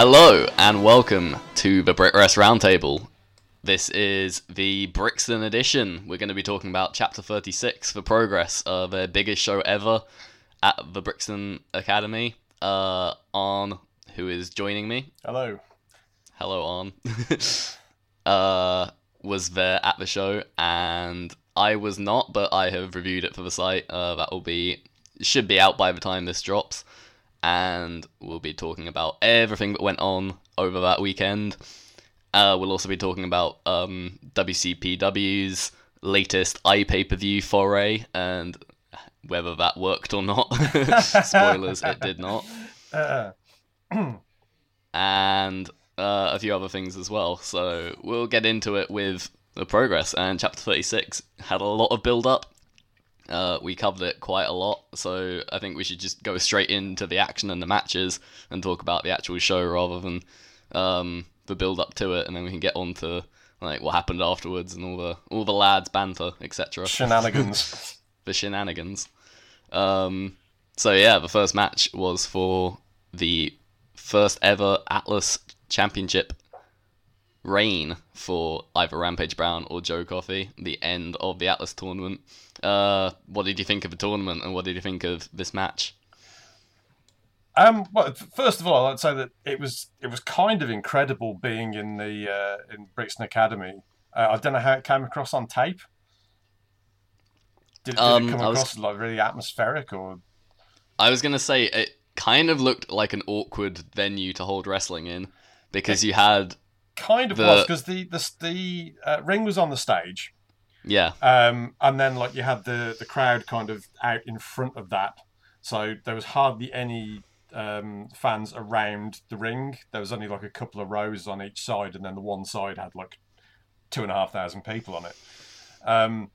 Hello and welcome to the BritWres Roundtable. This is the Brixton edition. We're going to be talking about Chapter 36 for Progress, uh, the biggest show ever at the Brixton Academy. Uh, Arn, who is joining me. Hello. Hello, Arn. uh, was there at the show, and I was not, but I have reviewed it for the site. Uh, that will be should be out by the time this drops and we'll be talking about everything that went on over that weekend. Uh, we'll also be talking about um, WCPW's latest iPay per view foray and whether that worked or not. Spoilers, it did not. Uh, and uh, a few other things as well. So we'll get into it with the progress. And chapter 36 had a lot of build up uh, we covered it quite a lot, so I think we should just go straight into the action and the matches and talk about the actual show rather than um, the build up to it, and then we can get on to like what happened afterwards and all the all the lads banter, etc. Shenanigans. the shenanigans. Um, so yeah, the first match was for the first ever Atlas Championship reign for either Rampage Brown or Joe Coffey, the end of the Atlas tournament. Uh, what did you think of the tournament, and what did you think of this match? Um, well, first of all, I'd say that it was it was kind of incredible being in the uh, in Brixton Academy. Uh, I don't know how it came across on tape. Did, did Um, it come I was- across like really atmospheric, or I was gonna say it kind of looked like an awkward venue to hold wrestling in because you had kind of The- was because the the the uh, ring was on the stage, yeah um, and then like you had the the crowd kind of out in front of that, so there was hardly any um, fans around the ring. There was only like a couple of rows on each side, and then the one side had like two and a half thousand people on it. Um,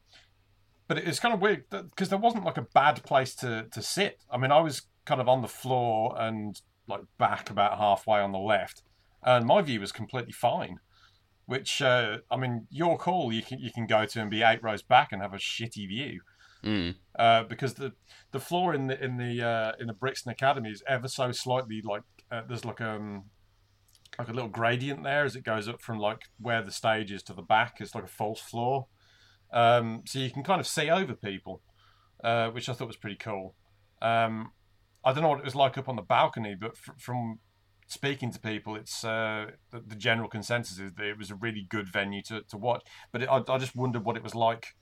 but it's kind of weird because there wasn't like a bad place to to sit. I mean, I was kind of on the floor and like back about halfway on the left, and my view was completely fine. Which uh, I mean, your call. You can you can go to and be eight rows back and have a shitty view mm, uh, because the the floor in the in the uh, in the Brixton Academy is ever so slightly like uh, there's like um like a little gradient there as it goes up from like where the stage is to the back. It's like a false floor, um, so you can kind of see over people, uh, which I thought was pretty cool. Um, I don't know what it was like up on the balcony, but fr- from speaking to people, it's uh, the, the general consensus is that it was a really good venue to, to watch. But it, I, I just wondered what it was like,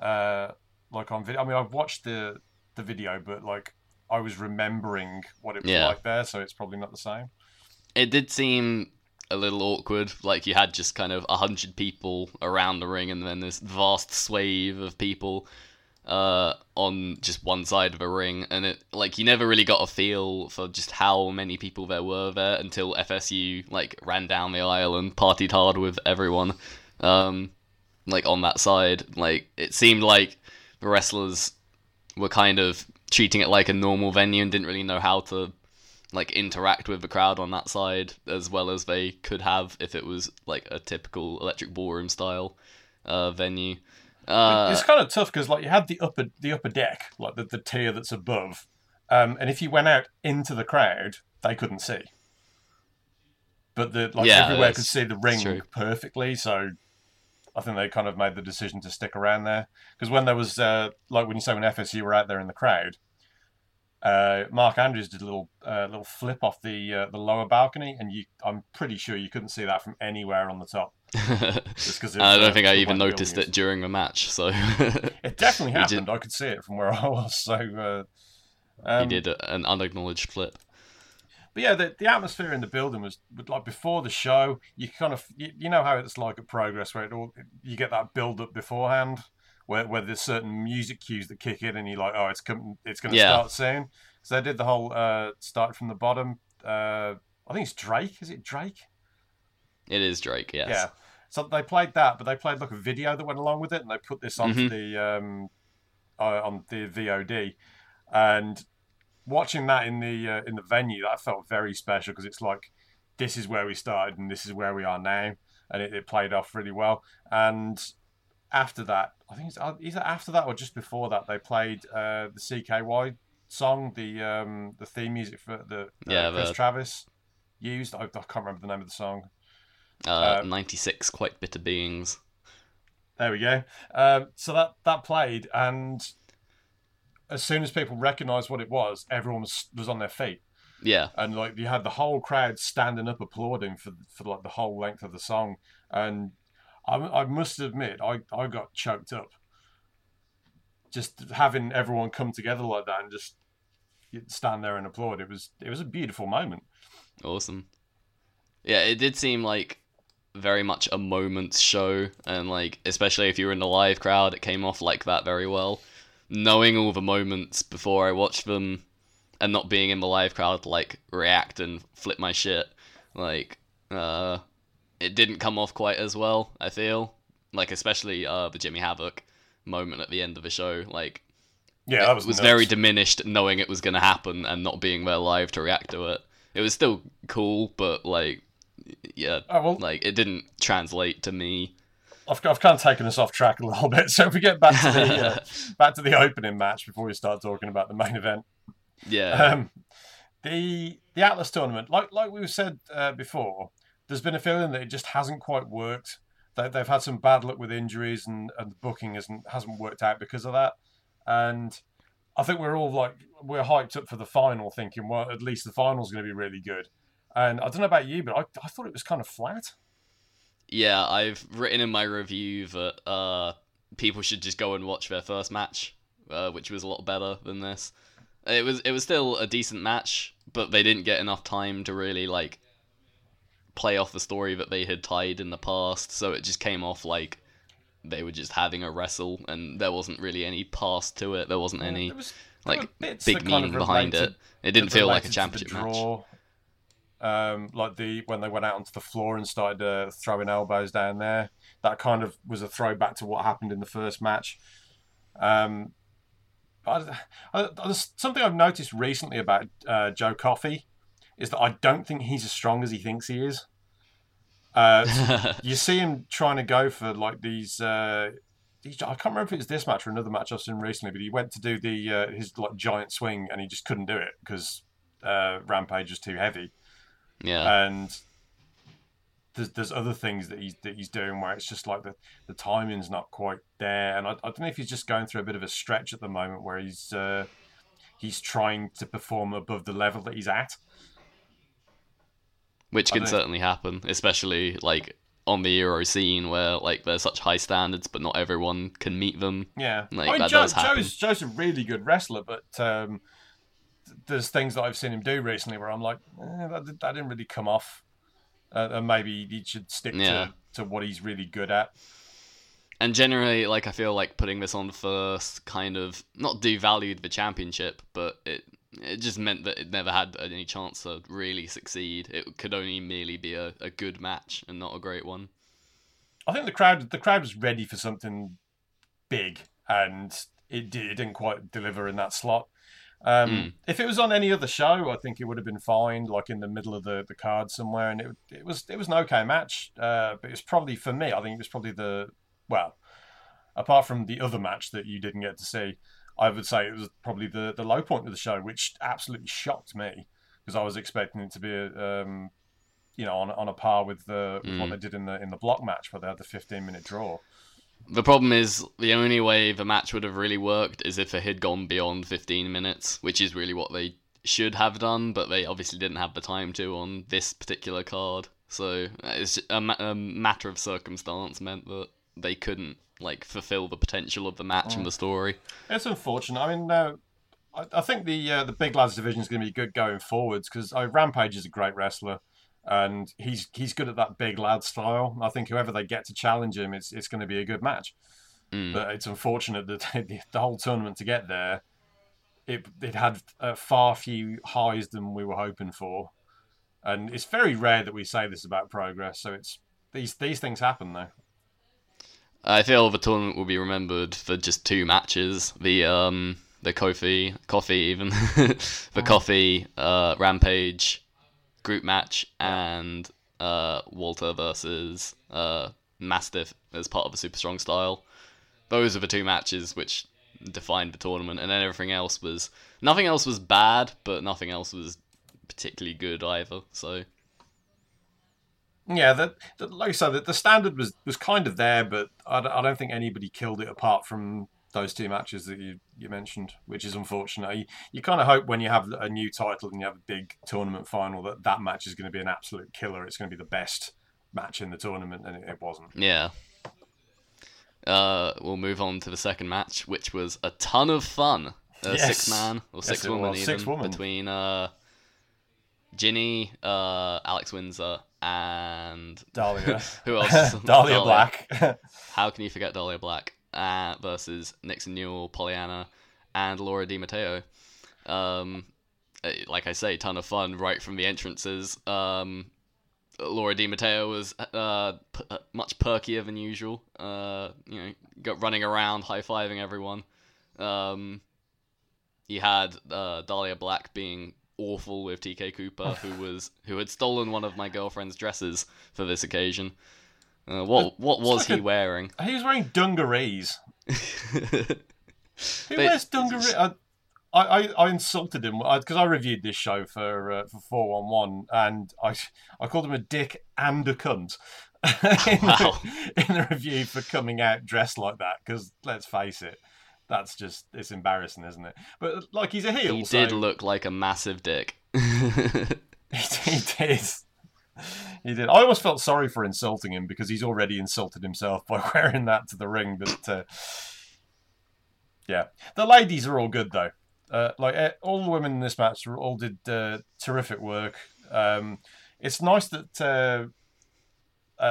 uh, like on video. I mean, I've watched the the video, but like I was remembering what it was Yeah. like there, so it's probably not the same. it did seem a little awkward. Like you had just kind of a hundred people around the ring, and then this vast swathe of people uh, on just one side of a ring, and it like you never really got a feel for just how many people there were there until FSU like ran down the aisle and partied hard with everyone. Um, like on that side, like it seemed like the wrestlers were kind of treating it like a normal venue and didn't really know how to like interact with the crowd on that side as well as they could have if it was like a typical electric ballroom style uh, venue. Uh, it's kind of tough because like you had the upper the upper deck, like the, the tier that's above, um, and if you went out into the crowd, they couldn't see. But the like Yeah, everywhere could see the ring perfectly, so I think they kind of made the decision to stick around there because when there was uh, like when you say when FSU were out there in the crowd, uh, Mark Andrews did a little uh, little flip off the uh, the lower balcony, and you I'm pretty sure you couldn't see that from anywhere on the top. Just 'cause it I don't think I even noticed it during the match, so It definitely He did- happened. I could see it from where I was. So uh, he um, did an unacknowledged flip. But yeah, the, the atmosphere in the building was like before the show. You kind of you, you know how it's like at Progress, where it all, you get that build up beforehand, where, where there's certain music cues that kick in, and you're like, oh, it's coming, it's going to Yeah. start soon. So they did the whole uh, start from the bottom. Uh, I think it's Drake. Is it Drake? It is Drake, yes. Yeah. So they played that, but they played like a video that went along with it, and they put this onto Mhm. the um, uh, on the VOD. And watching that in the uh, in the venue, that felt very special because it's like this is where we started and this is where we are now, and it, it played off really well. And after that, I think it's either after that or just before that, they played uh, the CKY song, the um, the theme music for the uh, Yeah, Chris the- Travis used. I, I can't remember the name of the song. Uh, Uh, 96 Quite Bitter Beings. There we go. Um, so that that played, and as soon as people recognised what it was, everyone was was on their feet, Yeah. and like you had the whole crowd standing up applauding for for like the whole length of the song, and I, I must admit I I got choked up. Just having everyone come together like that and just stand there and applaud it was it was a beautiful moment. Awesome. Yeah, it did seem like very much a moments show, and like especially if you were in the live crowd, it came off like that very well. Knowing all the moments before I watched them, and not being in the live crowd like react and flip my shit, like uh, it didn't come off quite as well. I feel like especially uh the Jimmy Havoc moment at the end of the show, like Yeah, it that was was very diminished knowing it was going to happen and not being there live to react to it. It was still cool, but like, yeah, Oh, well, like it didn't translate to me. I've, I've kind of taken us off track a little bit. So if we get back to the uh, back to the opening match before we start talking about the main event, Yeah, um, the the Atlas tournament, like like we said uh, before, there's been a feeling that it just hasn't quite worked. They, they've had some bad luck with injuries, and, and the booking hasn't hasn't worked out because of that. And I think we're all like we're hyped up for the final, thinking, well, at least the final's going to be really good. And I don't know about you, but I, I thought it was kind of flat. yeah. I've written in my review that uh, people should just go and watch their first match, uh, which was a lot better than this. It was it was still a decent match, but they didn't get enough time to really like play off the story that they had tied in the past, so it just came off like they were just having a wrestle, and there wasn't really any past to it. There wasn't any There was- there like big meaning behind related- it. It didn't feel like a related to the championship match. draw. Um, like the when they went out onto the floor and started uh, throwing elbows down there, that kind of was a throwback to what happened in the first match. Um, I, I, something I've noticed recently about uh, Joe Coffey is that I don't think he's as strong as he thinks he is. Uh, you see him trying to go for like these. Uh, these I can't remember if it was this match or another match I've seen recently, but he went to do the uh, his like giant swing and he just couldn't do it because uh, Rampage was too heavy. yeah, And there's there's other things that he's that he's doing where it's just like the the timing's not quite there, and I, I don't know if he's just going through a bit of a stretch at the moment where he's uh, he's trying to perform above the level that he's at. Which can certainly happen, especially like on the Euro scene where like there's such high standards, but not everyone can meet them. Yeah, Like, I mean, that Joe, does happen. Joe's Joe's a really good wrestler, but um, there's things that I've seen him do recently where I'm like, eh, that, that didn't really come off, uh, and maybe he should stick Yeah. to, to what he's really good at. And generally, like I feel like putting this on first kind of not devalued the championship, but it it just meant that it never had any chance to really succeed. It could only merely be a, a good match and not a great one. I think the crowd the crowd was ready for something big, and it, did, it didn't quite deliver in that slot. Um, Mm. If it was on any other show, I think it would have been fine, like in the middle of the, the card somewhere, and it it was it was an okay match. Uh, but it was probably for me. I think it was probably the well, apart from the other match that you didn't get to see, I would say it was probably the the low point of the show, which absolutely shocked me because I was expecting it to be a, um, you know, on on a par with, the, with what Mm. they did in the in the block match where they had the 15 minute draw. The problem is the only way the match would have really worked is if it had gone beyond 15 minutes, which is really what they should have done, but they obviously didn't have the time to on this particular card. So uh, it's a, ma- a matter of circumstance meant that they couldn't like fulfill the potential of the match and the story. It's unfortunate. I mean, uh, I, I think the uh, the big lads division is going to be good going forwards because uh, Rampage is a great wrestler. And he's he's good at that big lad style. I think whoever they get to challenge him, it's it's going to be a good match. Mm. But it's unfortunate that the, the whole tournament to get there, it it had uh, far few highs than we were hoping for, and it's very rare that we say this about progress. So it's these these things happen though. I feel the tournament will be remembered for just two matches. The um the Kofi Coffey even the Coffey uh Rampage group match and uh Walter versus uh Mastiff as part of the Super Strong style. Those are the two matches which defined the tournament and then everything else was nothing else was bad, but nothing else was particularly good either. So Yeah, that, like I said, the, the standard was was kind of there, but I, don't- I don't think anybody killed it apart from those two matches that you, you mentioned, which is unfortunate. You, you kind of hope when you have a new title and you have a big tournament final that that match is going to be an absolute killer. It's going to be the best match in the tournament, and it, it wasn't. Yeah. Uh, we'll move on to the second match, which was a ton of fun. A Yes. six man or Yes, six woman even Six woman. between uh, Jinny, uh, Alex Windsor, and Dahlia, who else? Dahlia Black. How can you forget Dahlia Black? Uh, versus Nixon Newell, Pollyanna, and Laura Di Matteo. Um, uh, like I say, ton of fun right from the entrances. Um, Laura Di Matteo was uh, p- uh, much perkier than usual. Uh, you know, got running around, high fiving everyone. Um, you had uh, Dahlia Black being awful with TK Cooper, who was who had stolen one of my girlfriend's dresses for this occasion. Uh, what what was like he a- wearing? he was wearing dungarees. Who But- wears dungarees? I, I, I insulted him because I, reviewed this show for uh, for four one one, and I I called him a dick and a cunt in, Wow. the, in the review for coming out dressed like that. Because let's face it, that's just it's embarrassing, isn't it? But like he's a heel. He so did look like a massive dick. he did. He did. I almost felt sorry for insulting him because he's already insulted himself by wearing that to the ring. But uh, yeah, the ladies are all good though. Uh, like eh, all the women in this match all did uh, terrific work. Um, it's nice that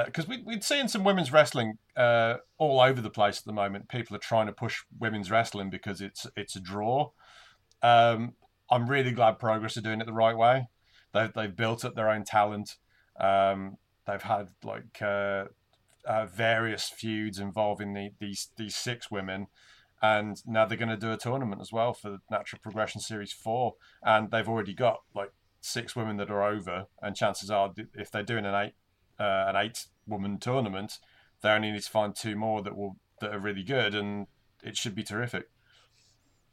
because we, we'd seen some women's wrestling uh, all over the place at the moment. People are trying to push women's wrestling because it's it's a draw. Um, I'm really glad Progress are doing it the right way. They've they've built up their own talent. Um, they've had like uh, uh, various feuds involving the, these these six women, and now they're going to do a tournament as well for the Natural Progression Series Four, and they've already got like six women that are over, and chances are if they're doing an eight uh, an eight woman tournament, they only need to find two more that will that are really good, and it should be terrific.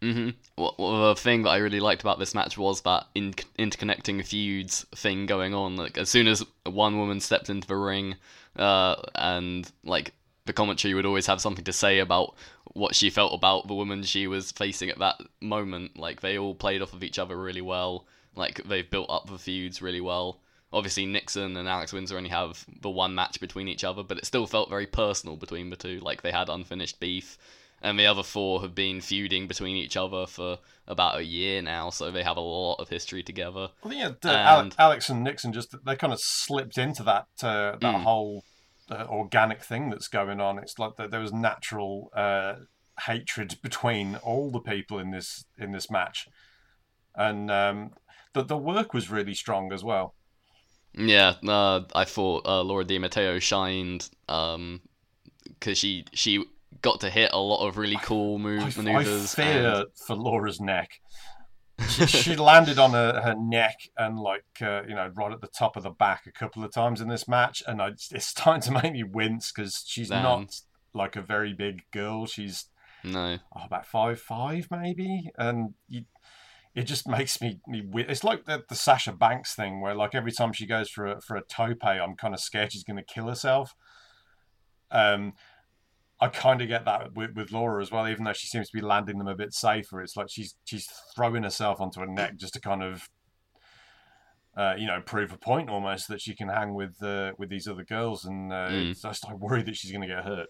hmm Well, well, the thing that I really liked about this match was that in- interconnecting feuds thing going on. Like as soon as one woman stepped into the ring, uh, and like the commentary would always have something to say about what she felt about the woman she was facing at that moment. Like they all played off of each other really well. Like they've built up the feuds really well. Obviously, Nixon and Alex Windsor only have the one match between each other, but it still felt very personal between the two. Like they had unfinished beef and the other four have been feuding between each other for about a year now, so they have a lot of history together. I think yeah, And- Alex and Nixon just they kind of slipped into that uh, that Mm. whole uh, organic thing that's going on. It's like there was natural uh, hatred between all the people in this in this match, and um, the the work was really strong as well. Yeah, uh, I thought uh, Laura Di Matteo shined because she she got to hit a lot of really cool I, move I fear and- for Laura's neck. She, she landed on her, her neck and like uh, you know right at the top of the back a couple of times in this match, and I, it's starting to make me wince because she's Damn. not like a very big girl. She's No. oh, about five five maybe, and you, it just makes me me. It's like the the Sasha Banks thing where like every time she goes for a for a tope, I'm kind of scared she's going to kill herself. Um, I kind of get that with, with Laura as well, even though she seems to be landing them a bit safer. It's like she's she's throwing herself onto a neck just to kind of. Uh, you know, prove a point almost that she can hang with uh, with these other girls, and uh, Mm. I worry that she's going to get hurt.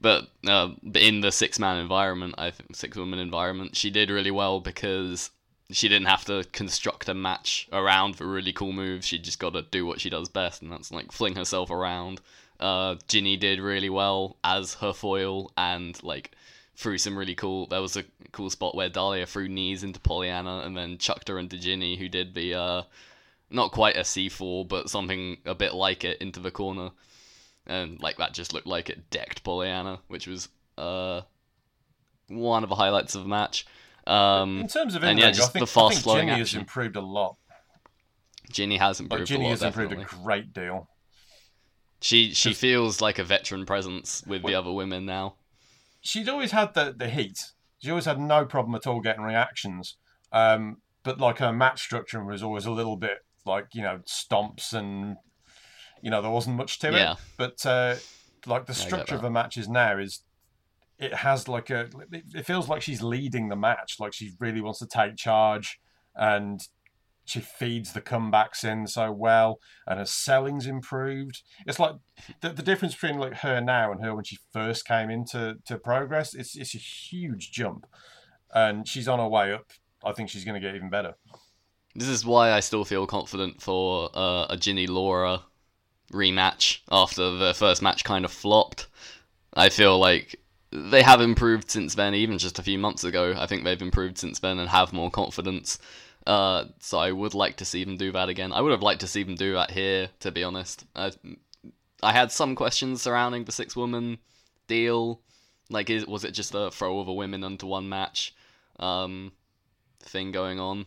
But uh, in the six man environment, I think six woman environment, she did really well because she didn't have to construct a match around for really cool moves. She just got to do what she does best, and that's like fling herself around. Uh, Jinny did really well as her foil, and like threw some really cool. There was a cool spot where Dahlia threw knees into Pollyanna and then chucked her into Jinny, who did the uh, not quite a C4, but something a bit like it into the corner and like that just looked like it decked Pollyanna, which was uh one of the highlights of the match. Um, In terms of and yeah, just I think, the fast I think flowing Jinny has action. improved a lot. Jinny has Like improved Jinny a lot, has improved definitely. a great deal. She she feels like a veteran presence with the other women now. She'd always had the the heat. She always had no problem at all getting reactions. Um, but like her match structure was always a little bit like you know stomps and you know there wasn't much to Yeah. it. But uh, like the Yeah, I get structure of the matches now is. It has like a. It it feels like she's leading the match. Like she really wants to take charge, and she feeds the comebacks in so well, and her selling's improved. It's like the, the difference between like her now and her when she first came into to progress. It's it's a huge jump, and she's on her way up. I think she's going to get even better. This is why I still feel confident for uh, a Jinny Laura rematch after the first match kind of flopped. I feel like they have improved since then, even just a few months ago. I think they've improved since then and have more confidence. Uh, so I would like to see them do that again. I would have liked to see them do that here, to be honest. I, I had some questions surrounding the six woman deal. Like, is, was it just a throw all the women into one match um, thing going on?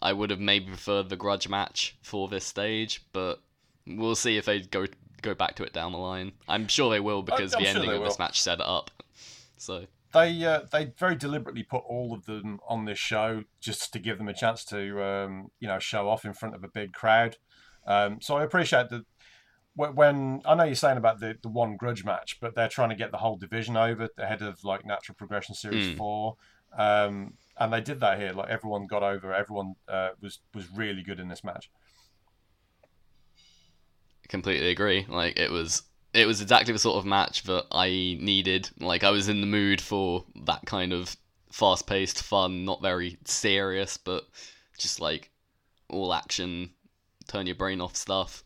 I would have maybe preferred the grudge match for this stage, but we'll see if they go go back to it down the line. I'm sure they will because I'm the sure ending of this match set it up. So They uh, they very deliberately put all of them on this show just to give them a chance to um, you know show off in front of a big crowd. Um, so I appreciate that. When I know you're saying about the, the one grudge match, but they're trying to get the whole division over ahead of like Natural Progression Series Mm. Four, um, and they did that here. Like everyone got over. Everyone uh, was was really good in this match. Completely agree. Like it was it was exactly the sort of match that I needed. Like I was in the mood for that kind of fast paced, fun, not very serious, but just like all action, turn your brain off stuff.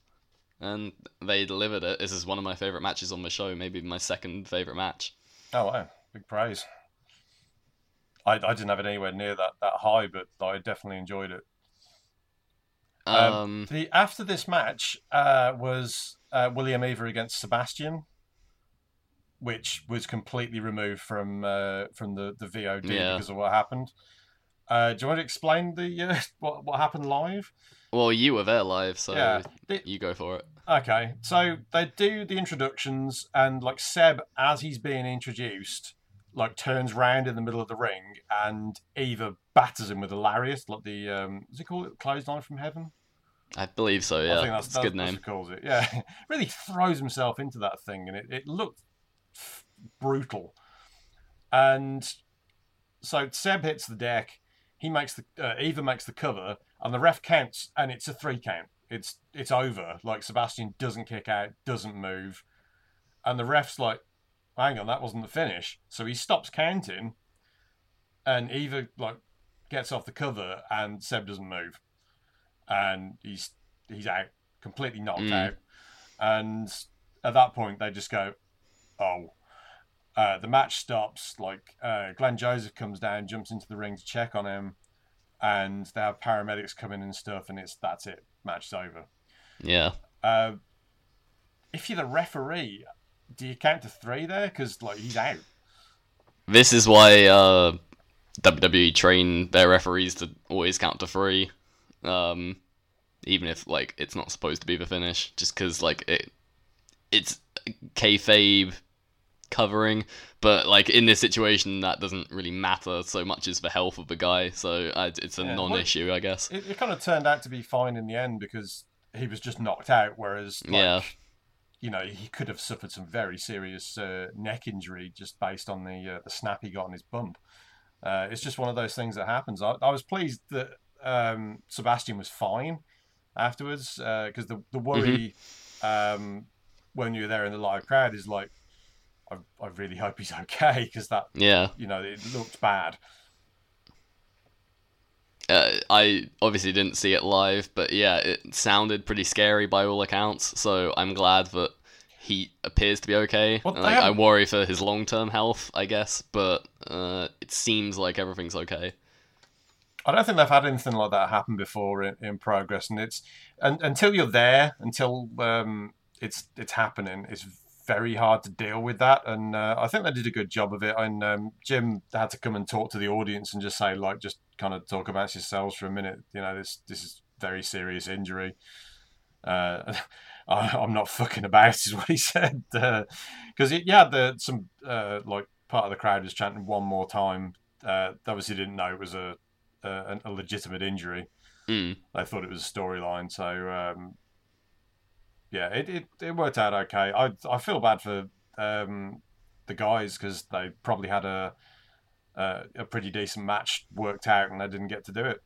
And they delivered it. This is one of my favorite matches on the show, maybe my second favorite match. Oh wow, big praise. I, I didn't have it anywhere near that, that high, but I definitely enjoyed it. Um, Um, The after this match uh, was uh, William Eaver against Sebastian, which was completely removed from uh, from the, the VOD Yeah. because of what happened. Uh, do you want to explain the uh, what what happened live? well, you were there live, so yeah. You go for it. Okay, so they do the introductions, and like Seb, as he's being introduced, like turns round in the middle of the ring, and Eaver batters him with a lariat, like the um, does he call it clothesline from heaven? I believe so. Yeah, I think that's, it's a good name. calls it. Yeah, really throws himself into that thing, and it, it looked f- brutal. And so Seb hits the deck. He makes the uh, Eaver makes the cover, and the ref counts, and it's a three count. It's it's over. Like Sebastian doesn't kick out, doesn't move, and the ref's like, "Hang on, that wasn't the finish." So he stops counting, and Eaver like gets off the cover, and Seb doesn't move, and he's he's out, completely knocked Mm. out. And at that point, they just go, "Oh." Uh, the match stops. Like uh, Glen Joseph comes down, jumps into the ring to check on him, and they have paramedics come in and stuff, and it's that's it. Match's over. Yeah. Uh, if you're the referee, do you count to three there? Because like he's out. This is why uh, WWE train their referees to always count to three, um, even if like it's not supposed to be the finish. Just because like it, it's kayfabe covering. But like in this situation, that doesn't really matter so much as the health of the guy. So I, it's a Yeah, non-issue, I guess. It, it kind of turned out to be fine in the end because he was just knocked out. Whereas, like, Yeah. you know, he could have suffered some very serious uh, neck injury just based on the uh, the snap he got on his bump. Uh, it's just one of those things that happens. I, I was pleased that um, Sebastian was fine afterwards because the the worry um, when you're there in the live crowd is like, I, I really hope he's okay because that Yeah. you know it looked bad. Uh, I obviously didn't see it live, but yeah, it sounded pretty scary by all accounts. So I'm glad that he appears to be okay. Well, like, I worry for his long-term health, I guess, but uh, it seems like everything's okay. I don't think they've had anything like that happen before in, in progress, and it's and, until you're there, until um, it's it's happening, it's very hard to deal with that. And uh, I think they did a good job of it. And um, Jim had to come and talk to the audience and just say, like, just kind of talk about yourselves for a minute. You know, this this is very serious injury. Uh, I'm not fucking about, is what he said. Because yeah, the some uh, like part of the crowd was chanting one more time. Uh, obviously didn't know it was a a, a legitimate injury. Mm. They thought it was a storyline. So um, yeah, it, it, it worked out okay. I I feel bad for um, the guys because they probably had a, a a pretty decent match worked out and they didn't get to do it.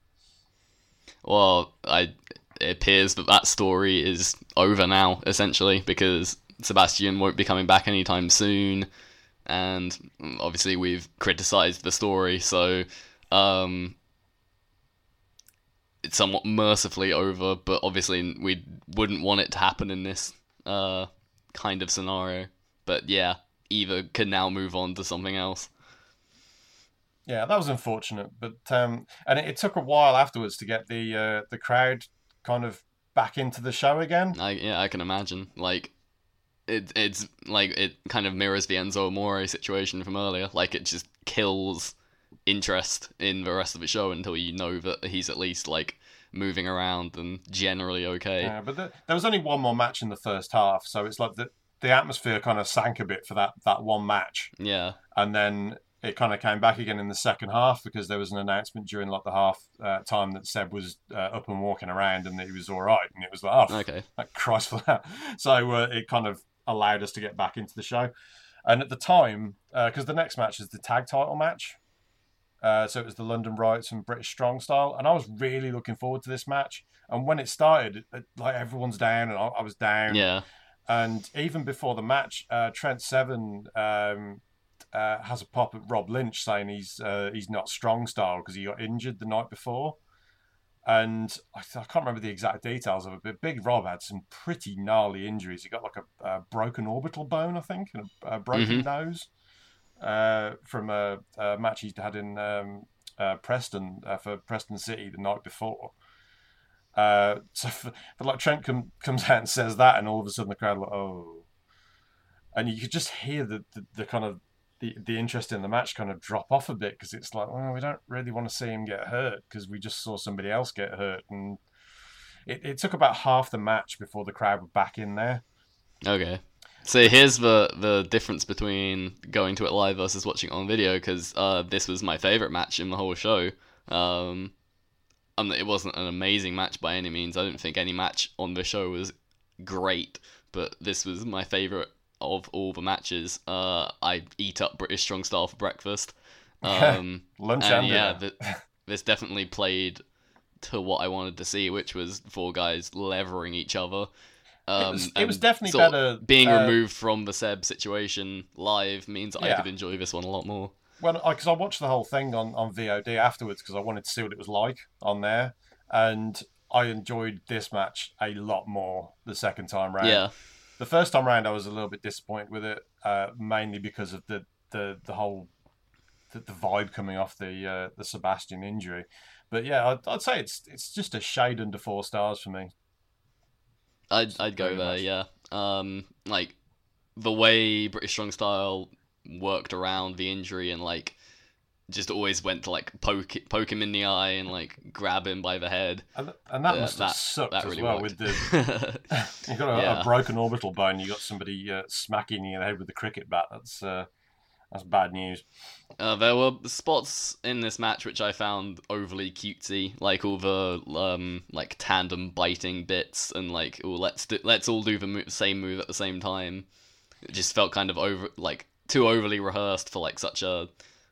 Well, I it appears that that story is over now, essentially, because Sebastian won't be coming back anytime soon, and obviously we've criticised the story, so um, it's somewhat mercifully over. But obviously we wouldn't want it to happen in this uh kind of scenario. But yeah, Eaver can now move on to something else. Yeah, that was unfortunate, but um, and it, it took a while afterwards to get the uh, the crowd kind of back into the show again. I yeah, I can imagine. Like it it's like it kind of mirrors the Enzo Amore situation from earlier. Like it just kills interest in the rest of the show until you know that he's at least like moving around and generally okay. Yeah, but the, there was only one more match in the first half, so it's like the the atmosphere kind of sank a bit for that that one match, Yeah. and then it kind of came back again in the second half because there was an announcement during like the half uh, time that Seb was uh, up and walking around and that he was all right, and it was like, oh, Okay. Thank Christ for that. So uh, it kind of allowed us to get back into the show. And at the time, because the next match is the tag title match, uh, so it was the London Riots and British Strong Style, and I was really looking forward to this match. And when it started, it, like everyone's down, and I, I was down. Yeah. And even before the match, uh, Trent Seven um, uh, has a pop at Rob Lynch saying he's uh, he's not strong style because he got injured the night before. And I, I can't remember the exact details of it, but Big Rob had some pretty gnarly injuries. He got like a, a broken orbital bone, I think, and a, a broken Mhm. nose uh, from a, a match he'd had in um, uh, Preston uh, for Preston City the night before. Uh, so, for, but like Trent com- comes out and says that, and all of a sudden the crowd like, oh, and you could just hear the, the, the kind of the, the interest in the match kind of drop off a bit because it's like, well, we don't really want to see him get hurt because we just saw somebody else get hurt, and it, it took about half the match before the crowd were back in there. Okay. So here's the the difference between going to it live versus watching it on video because uh, this was my favorite match in the whole show. Um, um, it wasn't an amazing match by any means. I don't think any match on the show was great, but this was my favorite of all the matches. Uh, I eat up British Strong Style for breakfast. Um, Lunch and and yeah, th- this definitely played to what I wanted to see, which was four guys levering each other. Um, was- it was definitely better, Being uh, removed from the Seb situation live means I could enjoy this one a lot more. Well, because I watched the whole thing on, on VOD afterwards because I wanted to see what it was like on there, and I enjoyed this match a lot more the second time round. Yeah, The first time round, I was a little bit disappointed with it, uh, mainly because of the the, the whole the, the vibe coming off the uh, the Sebastian injury. But yeah, I'd, I'd say it's it's just a shade under four stars for me. I'd I'd go there. much. Yeah, um, like the way British Strong Style worked around the injury and like just always went to like poke poke him in the eye and like grab him by the head. And, and that Yeah, must have that- sucked that as well worked. with the you got a, Yeah. a broken orbital bone. You got somebody uh, smacking you in the head with a cricket bat. That's uh, that's bad news. Uh, there were spots in this match which I found overly cutesy, like all the um like tandem biting bits and like oh let's do, let's all do the mo- same move at the same time. It just felt kind of over like too overly rehearsed for like such a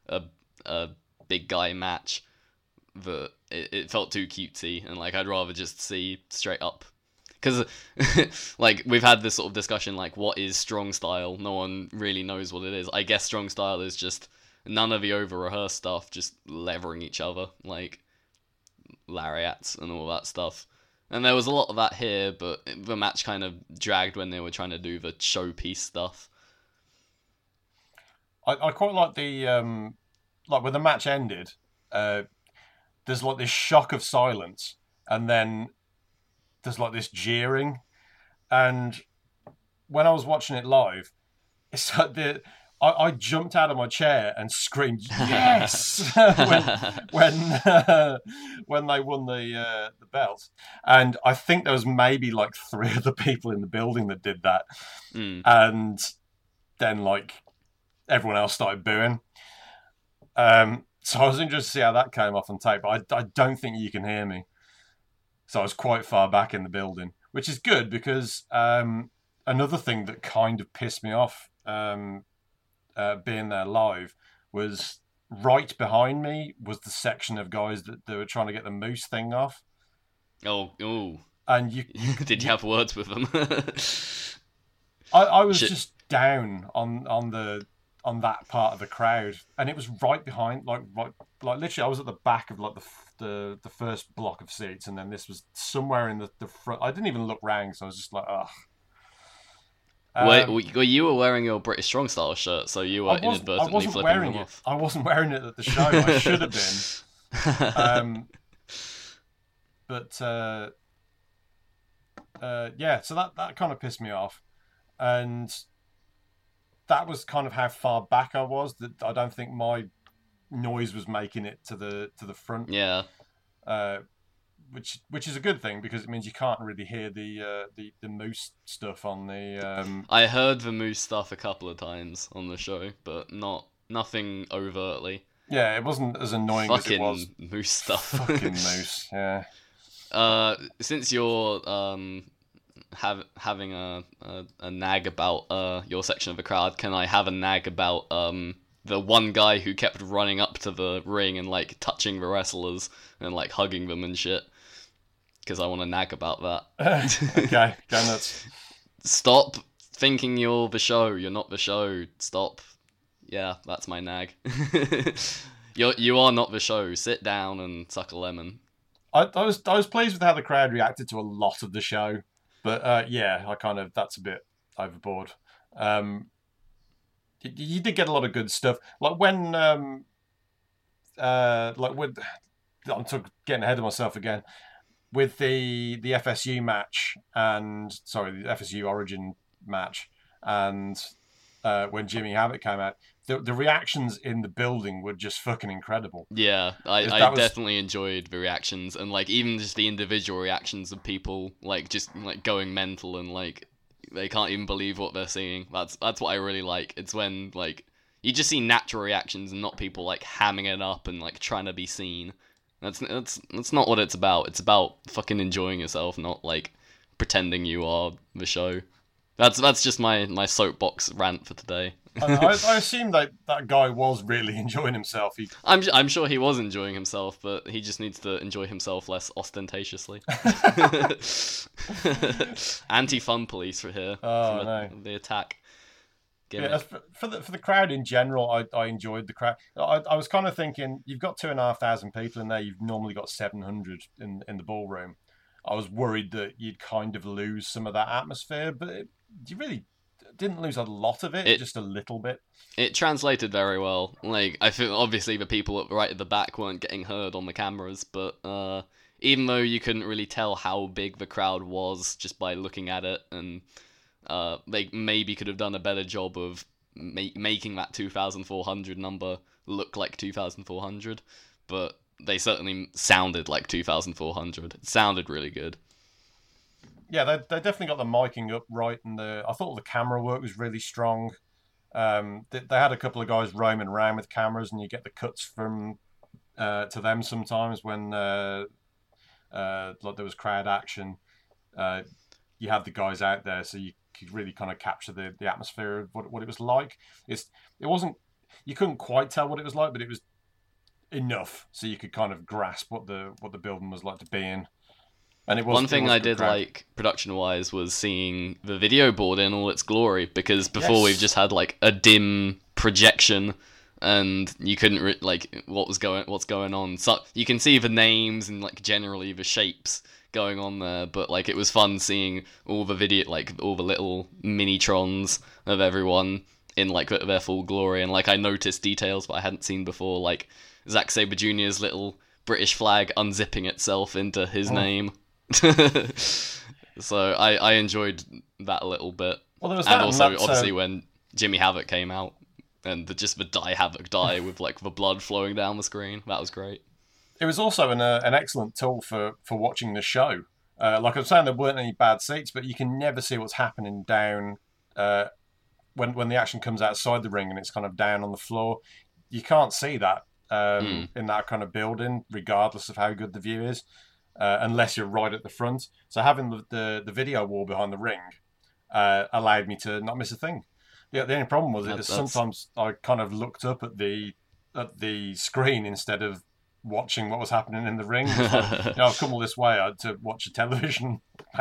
a, a big guy match. That it, it felt too cutesy and like I'd rather just see straight up. Because like we've had this sort of discussion like what is strong style? No one really knows what it is. I guess strong style is just none of the over rehearsed stuff just levering each other like lariats and all that stuff. And there was a lot of that here but the match kind of dragged when they were trying to do the showpiece stuff. I, I quite like the um, like when the match ended. Uh, there's like this shock of silence, and then there's like this jeering, and when I was watching it live, it's like the I, I jumped out of my chair and screamed yes when when uh, when they won the uh, the belt, and I think there was maybe like three other people in the building that did that, Mm. and then like everyone else started booing. Um, so I was interested to see how that came off on tape, but I, I don't think you can hear me. So I was quite far back in the building, which is good because um, another thing that kind of pissed me off um, uh, being there live was right behind me was the section of guys that, that were trying to get the moose thing off, oh oh and you did you have words with them I, I was Shit. just down on on the on that part of the crowd, and it was right behind, like right, like literally, I was at the back of like the the, the first block of seats, and then this was somewhere in the, the front. I didn't even look round, so I was just like, ugh. Wait, Um, well, you were wearing your British Strong Style shirt, so you were I wasn't, I inadvertently wasn't flipping wearing them it. off. I wasn't wearing it at the show. I should have been. um, but uh, uh, yeah, so that that kind of pissed me off, and that was kind of how far back I was. That I don't think my noise was making it to the to the front, yeah, uh, which which is a good thing because it means you can't really hear the uh, the the moose stuff on the. Um, I heard the moose stuff a couple of times on the show, but not nothing overtly. yeah, it wasn't as annoying as it was. moose stuff. Fucking moose, yeah. Uh, since you're um have having a, a a nag about uh your section of the crowd, can I have a nag about um the one guy who kept running up to the ring and like touching the wrestlers and like hugging them and shit? Because I want to nag about that. okay, go nuts. Stop thinking you're the show. You're not the show. Stop. Yeah, that's my nag. you're you are not the show. Sit down and suck a lemon. I, I was I was pleased with how the crowd reacted to a lot of the show, but uh, yeah, I kind of that's a bit overboard. Um, you, you did get a lot of good stuff, like when um, uh, like with I'm getting ahead of myself again with the the FSU match and sorry the FSU Origin match and uh, when Jimmy Havoc came out, the the reactions in the building were just fucking incredible. Yeah, I, I was- definitely enjoyed the reactions and like even just the individual reactions of people like just like going mental and like they can't even believe what they're seeing. That's that's what I really like. It's when like you just see natural reactions and not people like hamming it up and like trying to be seen. That's that's that's not what it's about. It's about fucking enjoying yourself, not like pretending you are the show. That's that's just my my soapbox rant for today. I, I, I assume that that guy was really enjoying himself. He, I'm I'm sure he was enjoying himself, but he just needs to enjoy himself less ostentatiously. Anti-fun police for here. Oh, for the, no. the attack. yeah, for, for the for the crowd in general, I, I enjoyed the crowd. I, I was kind of thinking, you've got two and a half thousand people in there. You've normally got seven hundred in in the ballroom. I was worried that you'd kind of lose some of that atmosphere, but it, you really didn't lose a lot of it, It- just a little bit. It translated very well. Like I feel obviously the people right at the back weren't getting heard on the cameras, but uh, even though you couldn't really tell how big the crowd was just by looking at it, and uh, they maybe could have done a better job of ma- making that 2,400 number look like 2400, but they certainly sounded like 2400. It sounded really good. Yeah, they, they definitely got the miking up right, and the I thought the camera work was really strong. Um, they, they had a couple of guys roaming around with cameras, and you get the cuts from uh, to them sometimes when uh, uh, like there was crowd action. Uh, you had the guys out there, so you could really kind of capture the, the atmosphere of what, what it was like. It's it wasn't you couldn't quite tell what it was like, but it was enough so you could kind of grasp what the what the building was like to be in. And it was one thing was I did crowd. like production wise was seeing the video board in all its glory because before Yes. we've just had like a dim projection and you couldn't re- like what was going what's going on. So you can see the names and like generally the shapes going on there, but like it was fun seeing all the video like all the little mini trons of everyone in like their full glory and like I noticed details that I hadn't seen before like Zack Sabre Jr.'s little British flag unzipping itself into his Oh. name. so I, I enjoyed that a little bit. Well, there was And that, also and obviously when Jimmy Havoc came out and the, just the die Havoc die with like the blood flowing down the screen. That was great. it was also an, uh, an excellent tool for, for watching the show. Uh, like I was saying, there weren't any bad seats, but you can never see what's happening down uh, when when the action comes outside the ring and it's kind of down on the floor. You can't see that um, in that kind of building, regardless of how good the view is, uh, unless you're right at the front. So having the the, the video wall behind the ring uh, allowed me to not miss a thing. The, the only problem was That- it is that's- sometimes I kind of looked up at the at the screen instead of watching what was happening in the ring. Like, you know, I've come all this way to watch a television.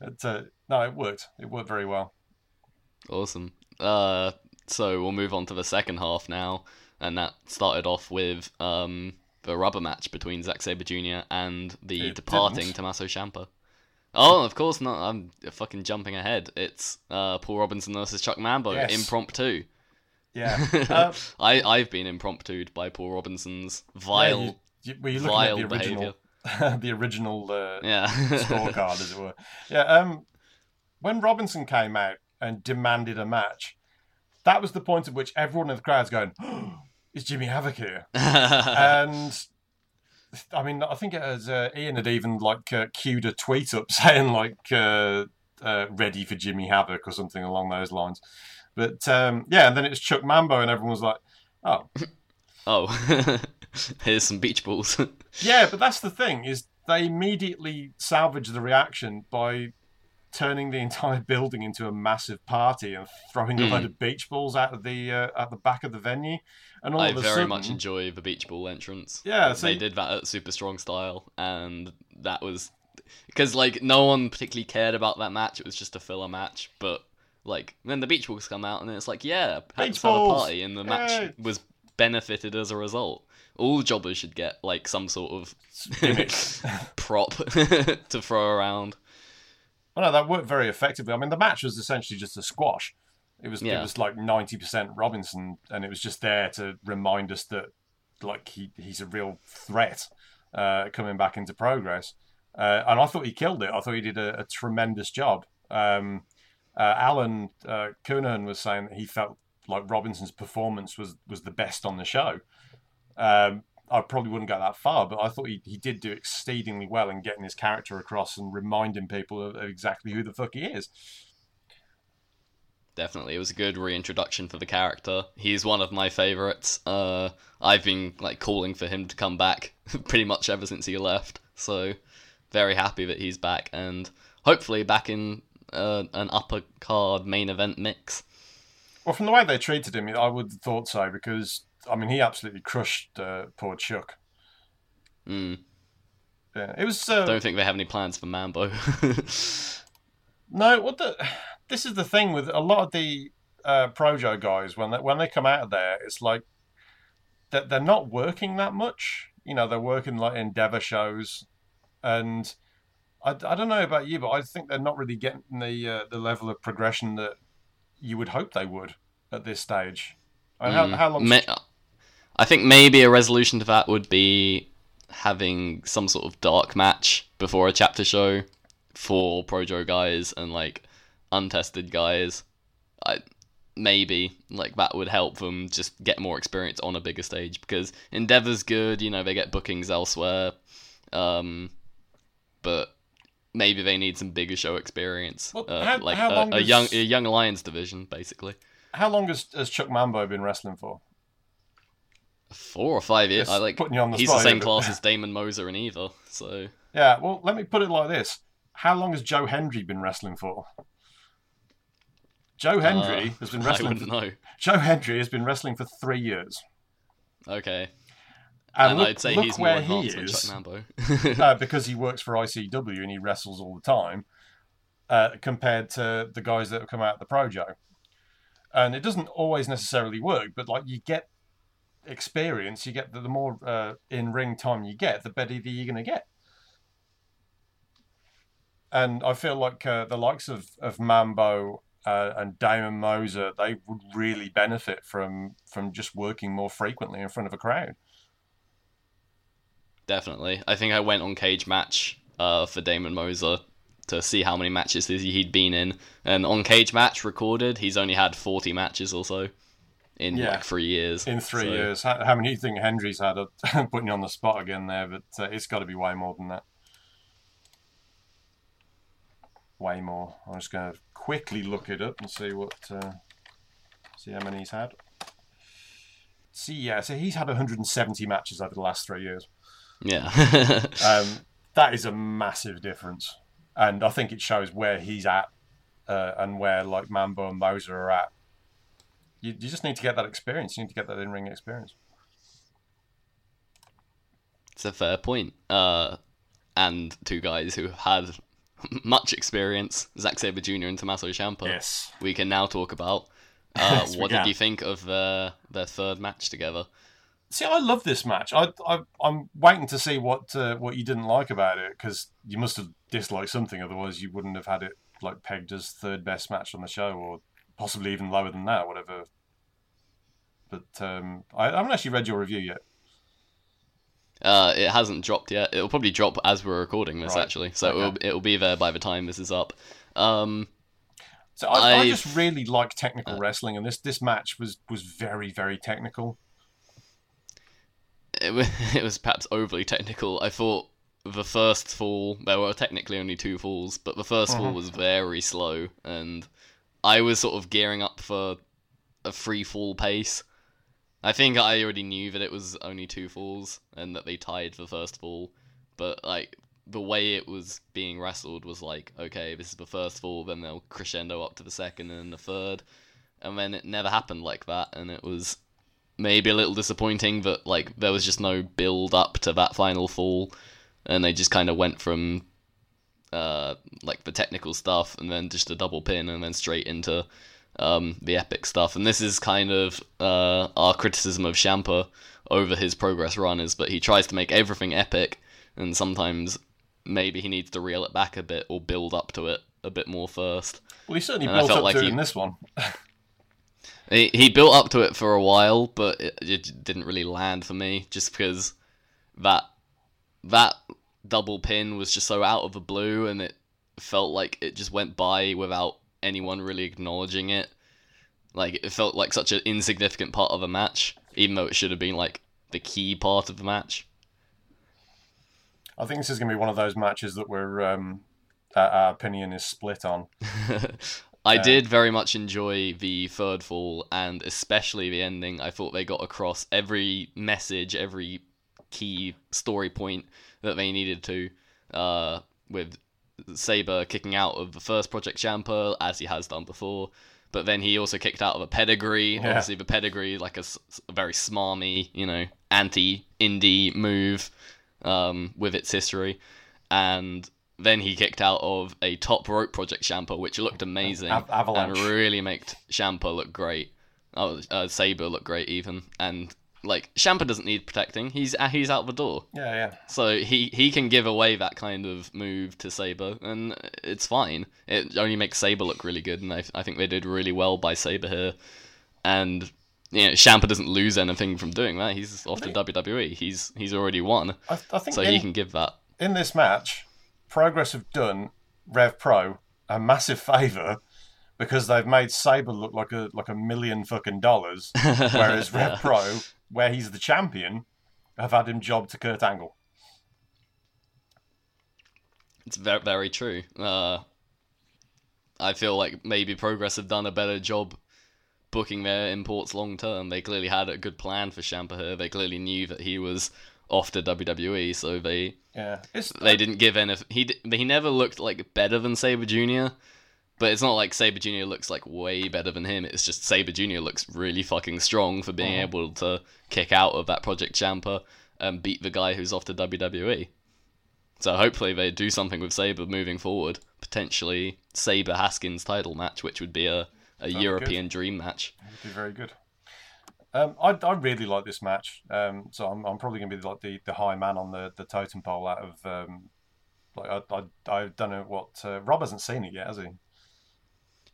But, uh, no, it worked. It worked very well. Awesome. Uh, so we'll move on to the second half now, and that started off with um the rubber match between Zack Sabre Jr. and the It departing didn't. Tommaso Ciampa. Oh, of course not. I'm fucking jumping ahead. It's uh, Paul Robinson versus Chuck Mambo, Yes. impromptu. Yeah. Uh, I I've been impromptued by Paul Robinson's vile, you, you, you vile at the behavior. original, the original uh, Yeah. scorecard, as it were? Yeah. Um, when Robinson came out and demanded a match, that was the point at which everyone in the crowd's going, "Is Jimmy Havoc here?" and I mean, I think it was uh, Ian had even like uh, queued a tweet up saying like uh, uh, "ready for Jimmy Havoc" or something along those lines. But um, yeah, and then it was Chuck Mambo, and everyone was like, "Oh, oh, here's some beach balls. yeah." But that's the thing is they immediately salvaged the reaction by turning the entire building into a massive party and throwing a Hmm. load of beach balls out of the uh, at the back of the venue. And all I of a very sudden, much enjoy the beach ball entrance. Yeah, so they did that at Super Strong Style, and that was because like no one particularly cared about that match. It was just a filler match, but like then the beach balls come out, and it's like yeah, Beach let's have a party, and the match Yay! was benefited as a result. All jobbers should get like some sort of prop to throw around. Well, no, that worked very effectively. I mean, the match was essentially just a squash. It was it was like ninety percent Robinson, and it was just there to remind us that like he he's a real threat uh, coming back into progress. Uh, and I thought he killed it. I thought he did a, a tremendous job. Um, uh, Alan uh, Coonan was saying that he felt like Robinson's performance was was the best on the show. Um, I probably wouldn't go that far, but I thought he, he did do exceedingly well in getting his character across and reminding people of, of exactly who the fuck he is. Definitely, it was a good reintroduction for the character. He's one of my favorites. Uh, I've been like calling for him to come back pretty much ever since he left. So very happy that he's back and hopefully back in uh, an upper card main event mix. Well, from the way they treated him, I would have thought so because I mean he absolutely crushed uh, poor Chuck. Mm. Yeah, it was. Uh, Don't think they have any plans for Mambo. No, what the? This is the thing with a lot of the uh, Projo guys when they, when they come out of there, it's like that they're not working that much. You know, they're working like Endeavor shows, and I, I don't know about you, but I think they're not really getting the uh, the level of progression that you would hope they would at this stage. I mean, Mm. how, how long? May- I think maybe a resolution to that would be having some sort of dark match before a chapter show for Projo guys and like untested guys. I maybe like that would help them just get more experience on a bigger stage because Endeavor's good, you know, they get bookings elsewhere, um, but maybe they need some bigger show experience, Well, uh, how- like how a, a does- young a young Lions division, basically. How long has, has Chuck Mambo been wrestling for? Four or five years. I like. putting you on the he's spot the same class as Damon Moser and Eaver, so Yeah, well, let me put it like this: How long has Joe Hendry been wrestling for? Joe Hendry uh, has been I wrestling. wouldn't For, know. Joe Hendry has been wrestling for three years, Okay, and, and look, I'd say look he's more where he is. Chuck uh, because he works for ICW and he wrestles all the time, uh, compared to the guys that have come out of the Projo. And it doesn't always necessarily work, but like you get experience, you get the, more uh, in ring time you get, the better you're going to get. And I feel like uh, the likes of, of Mambo uh, and Damon Moser, they would really benefit from from just working more frequently in front of a crowd. Definitely. I think I went on Cage Match uh, for Damon Moser to see how many matches he'd been in. And on Cage Match recorded, he's only had 40 matches or so in Yeah. like three years. in three So, years. How, how many do you think Hendry's had? I'm putting you on the spot again there, but uh, it's got to be way more than that. Way more. I'm just going to quickly look it up and see what, uh, see how many he's had. See, yeah, so he's had 170 matches over the last three years. Yeah. Um, that is a massive difference, and I think it shows where he's at uh, and where like Mambo and Moser are at. You, you just need to get that experience. You need to get that in ring experience. it's a fair point. Uh, and two guys who had much experience, Zack Sabre Jr. and Tommaso Ciampa. Yes. We can now talk about. Uh, Yes, what did you think of their their third match together? See, I love this match. I, I I'm waiting to see what uh, what you didn't like about it because you must have disliked something. Otherwise, you wouldn't have had it like pegged as third best match on the show, or possibly even lower than that, whatever. But um, I, I haven't actually read your review yet. Uh, it hasn't dropped yet. It'll probably drop as we're recording this, Right. actually. So Okay. it'll, it'll be there by the time this is up. Um, So I, I just really like technical wrestling, and this this match was was very very technical. it, wa- it was perhaps overly technical. I thought the first fall, there were technically only two falls, but the 1st fall was very slow, and I was sort of gearing up for a free fall pace. I think I already knew that it was only two falls and that they tied the first fall, but like the way it was being wrestled was like, okay, this is the first fall, then they'll crescendo up to the second and the third, and then it never happened like that, and it was maybe a little disappointing that like there was just no build up to that final fall, and they just kind of went from uh, like the technical stuff and then just a double pin and then straight into um, the epic stuff. And this is kind of uh, our criticism of Ciampa over his progress run is that he tries to make everything epic, and sometimes maybe he needs to reel it back a bit or build up to it a bit more first. Well, he certainly And built up like to he- it in this one. He, he built up to it for a while, but it, it didn't really land for me just because that that double pin was just so out of the blue and it felt like it just went by without anyone really acknowledging it. Like it felt like such an insignificant part of a match, even though it should have been like the key part of the match. I think this is going to be one of those matches that we're um, that our opinion is split on. I did very much enjoy the third fall and especially the ending. I thought they got across every message, every key story point that they needed to, uh, with Sabre kicking out of the first Project Ciampa as he has done before. But then he also kicked out of a pedigree. Yeah. Obviously, the pedigree, like a very smarmy, you know, anti-indie move um, with its history. And then he kicked out of a top rope Project Ciampa, which looked amazing Av- and really made Ciampa look great. Oh, uh, Sabre looked great even, and like Ciampa doesn't need protecting. He's uh, he's out the door, Yeah, yeah. so he he can give away that kind of move to Sabre, and it's fine. It only makes Sabre look really good, and I I think they did really well by Sabre here, and. You know, Ciampa doesn't lose anything from doing that. He's off to WWE. He's he's already won, I, I think so in, he can give that. in this match, Progress have done Rev Pro a massive favour because they've made Sabre look like a like a million fucking dollars, whereas Rev Yeah. Pro, where he's the champion, have had him job to Kurt Angle. It's very, very true. Uh, I feel like maybe Progress have done a better job booking their imports long term. They clearly had a good plan for Ciampa here. They clearly knew that he was off to WWE, so they Yeah, they didn't give any. He he never looked like better than Sabre Junior, but it's not like Sabre Junior looks like way better than him. It's just Sabre Junior looks really fucking strong for being Uh-huh. able to kick out of that Project Ciampa and beat the guy who's off to WWE. So hopefully they do something with Sabre moving forward. Potentially Sabre Haskins title match, which would be a, a European dream match. It'd be very good. Um, I, I really like this match, um, so I'm, I'm probably going to be like the, the high man on the, the totem pole out of um, like I, I I don't know what uh, Rob hasn't seen it yet, has he?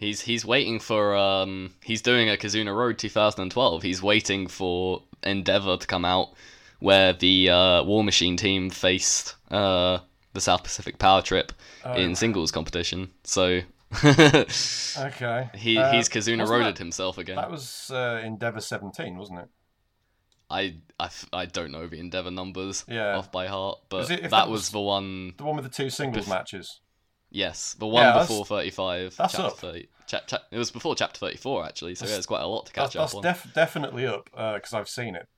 He's he's waiting for um he's doing a Kazuna Road 2012. He's waiting for Endeavor to come out where the uh, War Machine team faced uh the South Pacific Power Trip Oh, in singles competition. So Okay. he Uh, he's Kazuna Roaded himself again. That was uh, Endeavor 17, wasn't it? I, I, I don't know the Endeavor numbers Yeah. off by heart, but Is it- if that, that was, was- the one. The one with the two singles Bef- matches. Yes, the one Yeah, before 35. that's chapter up. 30. Chap, chap, it was before chapter 34 actually, so That's- yeah, there's quite a lot to That's, catch up that's on. def- definitely up because I've seen it.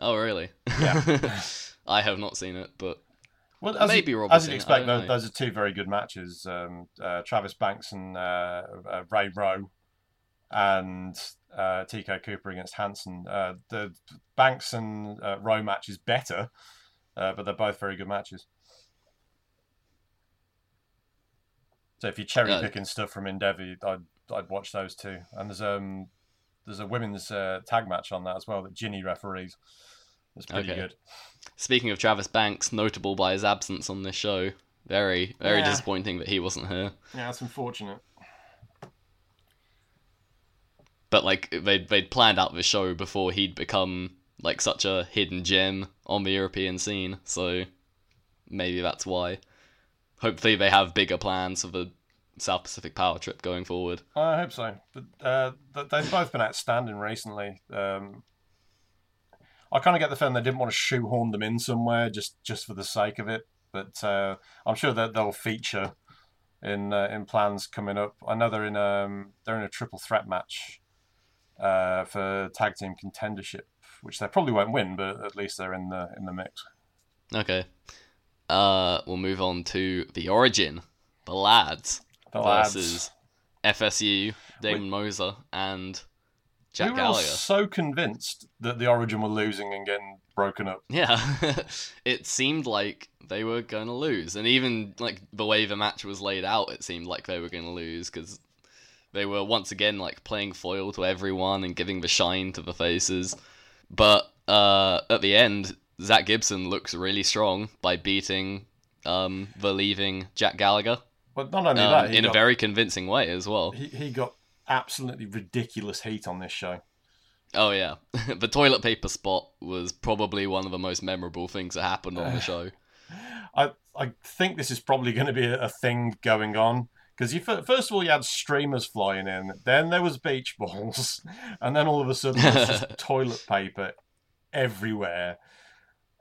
Oh, really? Yeah. I have not seen it, but Well, as Maybe you, as you'd seen it, I expect, those, those are two very good matches. Um, uh, Travis Banks and uh, uh, Ray Rowe, and uh, TK Cooper against Hanson. Uh, the Banks and uh, Rowe match is better, uh, but they're both very good matches. So if you're cherry Yeah. picking stuff from Endeavour, I'd I'd watch those two. And there's um there's a women's uh, tag match on that as well that Jinny referees. It's pretty Okay. good. speaking of Travis Banks, notable by his absence on this show. Very, very Yeah. disappointing that he wasn't here. Yeah, that's unfortunate. But like they'd they'd planned out the show before he'd become like such a hidden gem on the European scene, so maybe that's why. Hopefully they have bigger plans for the South Pacific Power Trip going forward. I hope so. But uh, they've both been outstanding recently. Um, I kind of get the feeling they didn't want to shoehorn them in somewhere just, just for the sake of it. But uh, I'm sure that they'll feature in uh, in plans coming up. I know they're in um they're in a triple threat match uh, for tag team contendership, which they probably won't win, but at least they're in the in the mix. Okay. Uh, we'll move on to the origin, the lads The lads. versus FSU, Damon Moser, and Jack we were all so convinced that the Origin were losing and getting broken up. Yeah, it seemed like they were going to lose, and even like the way the match was laid out, it seemed like they were going to lose because they were once again like playing foil to everyone and giving the shine to the faces. But uh, at the end, Zack Gibson looks really strong by beating um, the leaving Jack Gallagher But not only um, that, in a very convincing way as well. he, he got absolutely ridiculous heat on this show. Oh yeah, the toilet paper spot was probably one of the most memorable things that happened on the show. I I think this is probably going to be a, a thing going on because you fir- first of all you had streamers flying in, then there was beach balls, and then all of a sudden there's just toilet paper everywhere.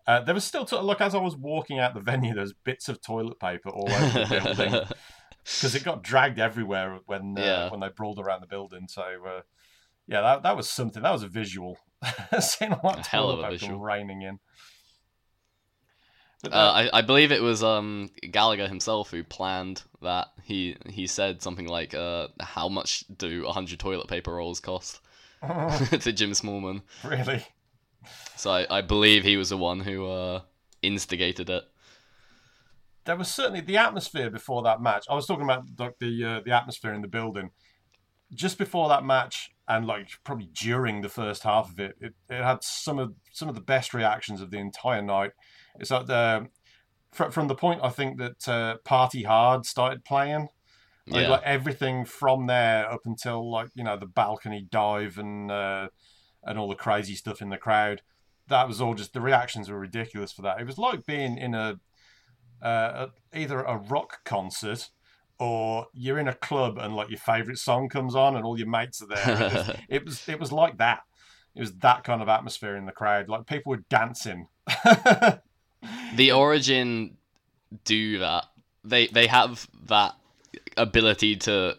Uh, there was still, to- look, as I was walking out the venue, there's bits of toilet paper all over the building because it got dragged everywhere when uh, Yeah. when they brawled around the building. So, uh, yeah, that, that was something. That was a visual. Seeing all that A hell of a visual. raining in. But Uh, I, I believe it was um, Gallagher himself who planned that. He he said something like, uh, "How much do hundred toilet paper rolls cost?" to Jim Smallman. really, So I, I believe he was the one who uh, instigated it. there was certainly the atmosphere before that match. I was talking about like the uh, the atmosphere in the building just before that match, and like probably during the first half of it. It, it had some of some of the best reactions of the entire night. It's like the from, from the point I think that uh, Party Hard started playing. Like, Yeah, like everything from there up until like you know the balcony dive and uh, and all the crazy stuff in the crowd. That was all just the reactions were ridiculous for that. It was like being in a uh, a- either a rock concert or you're in a club and like your favorite song comes on and all your mates are there. It was, it was it was like that. It was that kind of atmosphere in the crowd. Like people were dancing. the Origin do that. They they have that ability to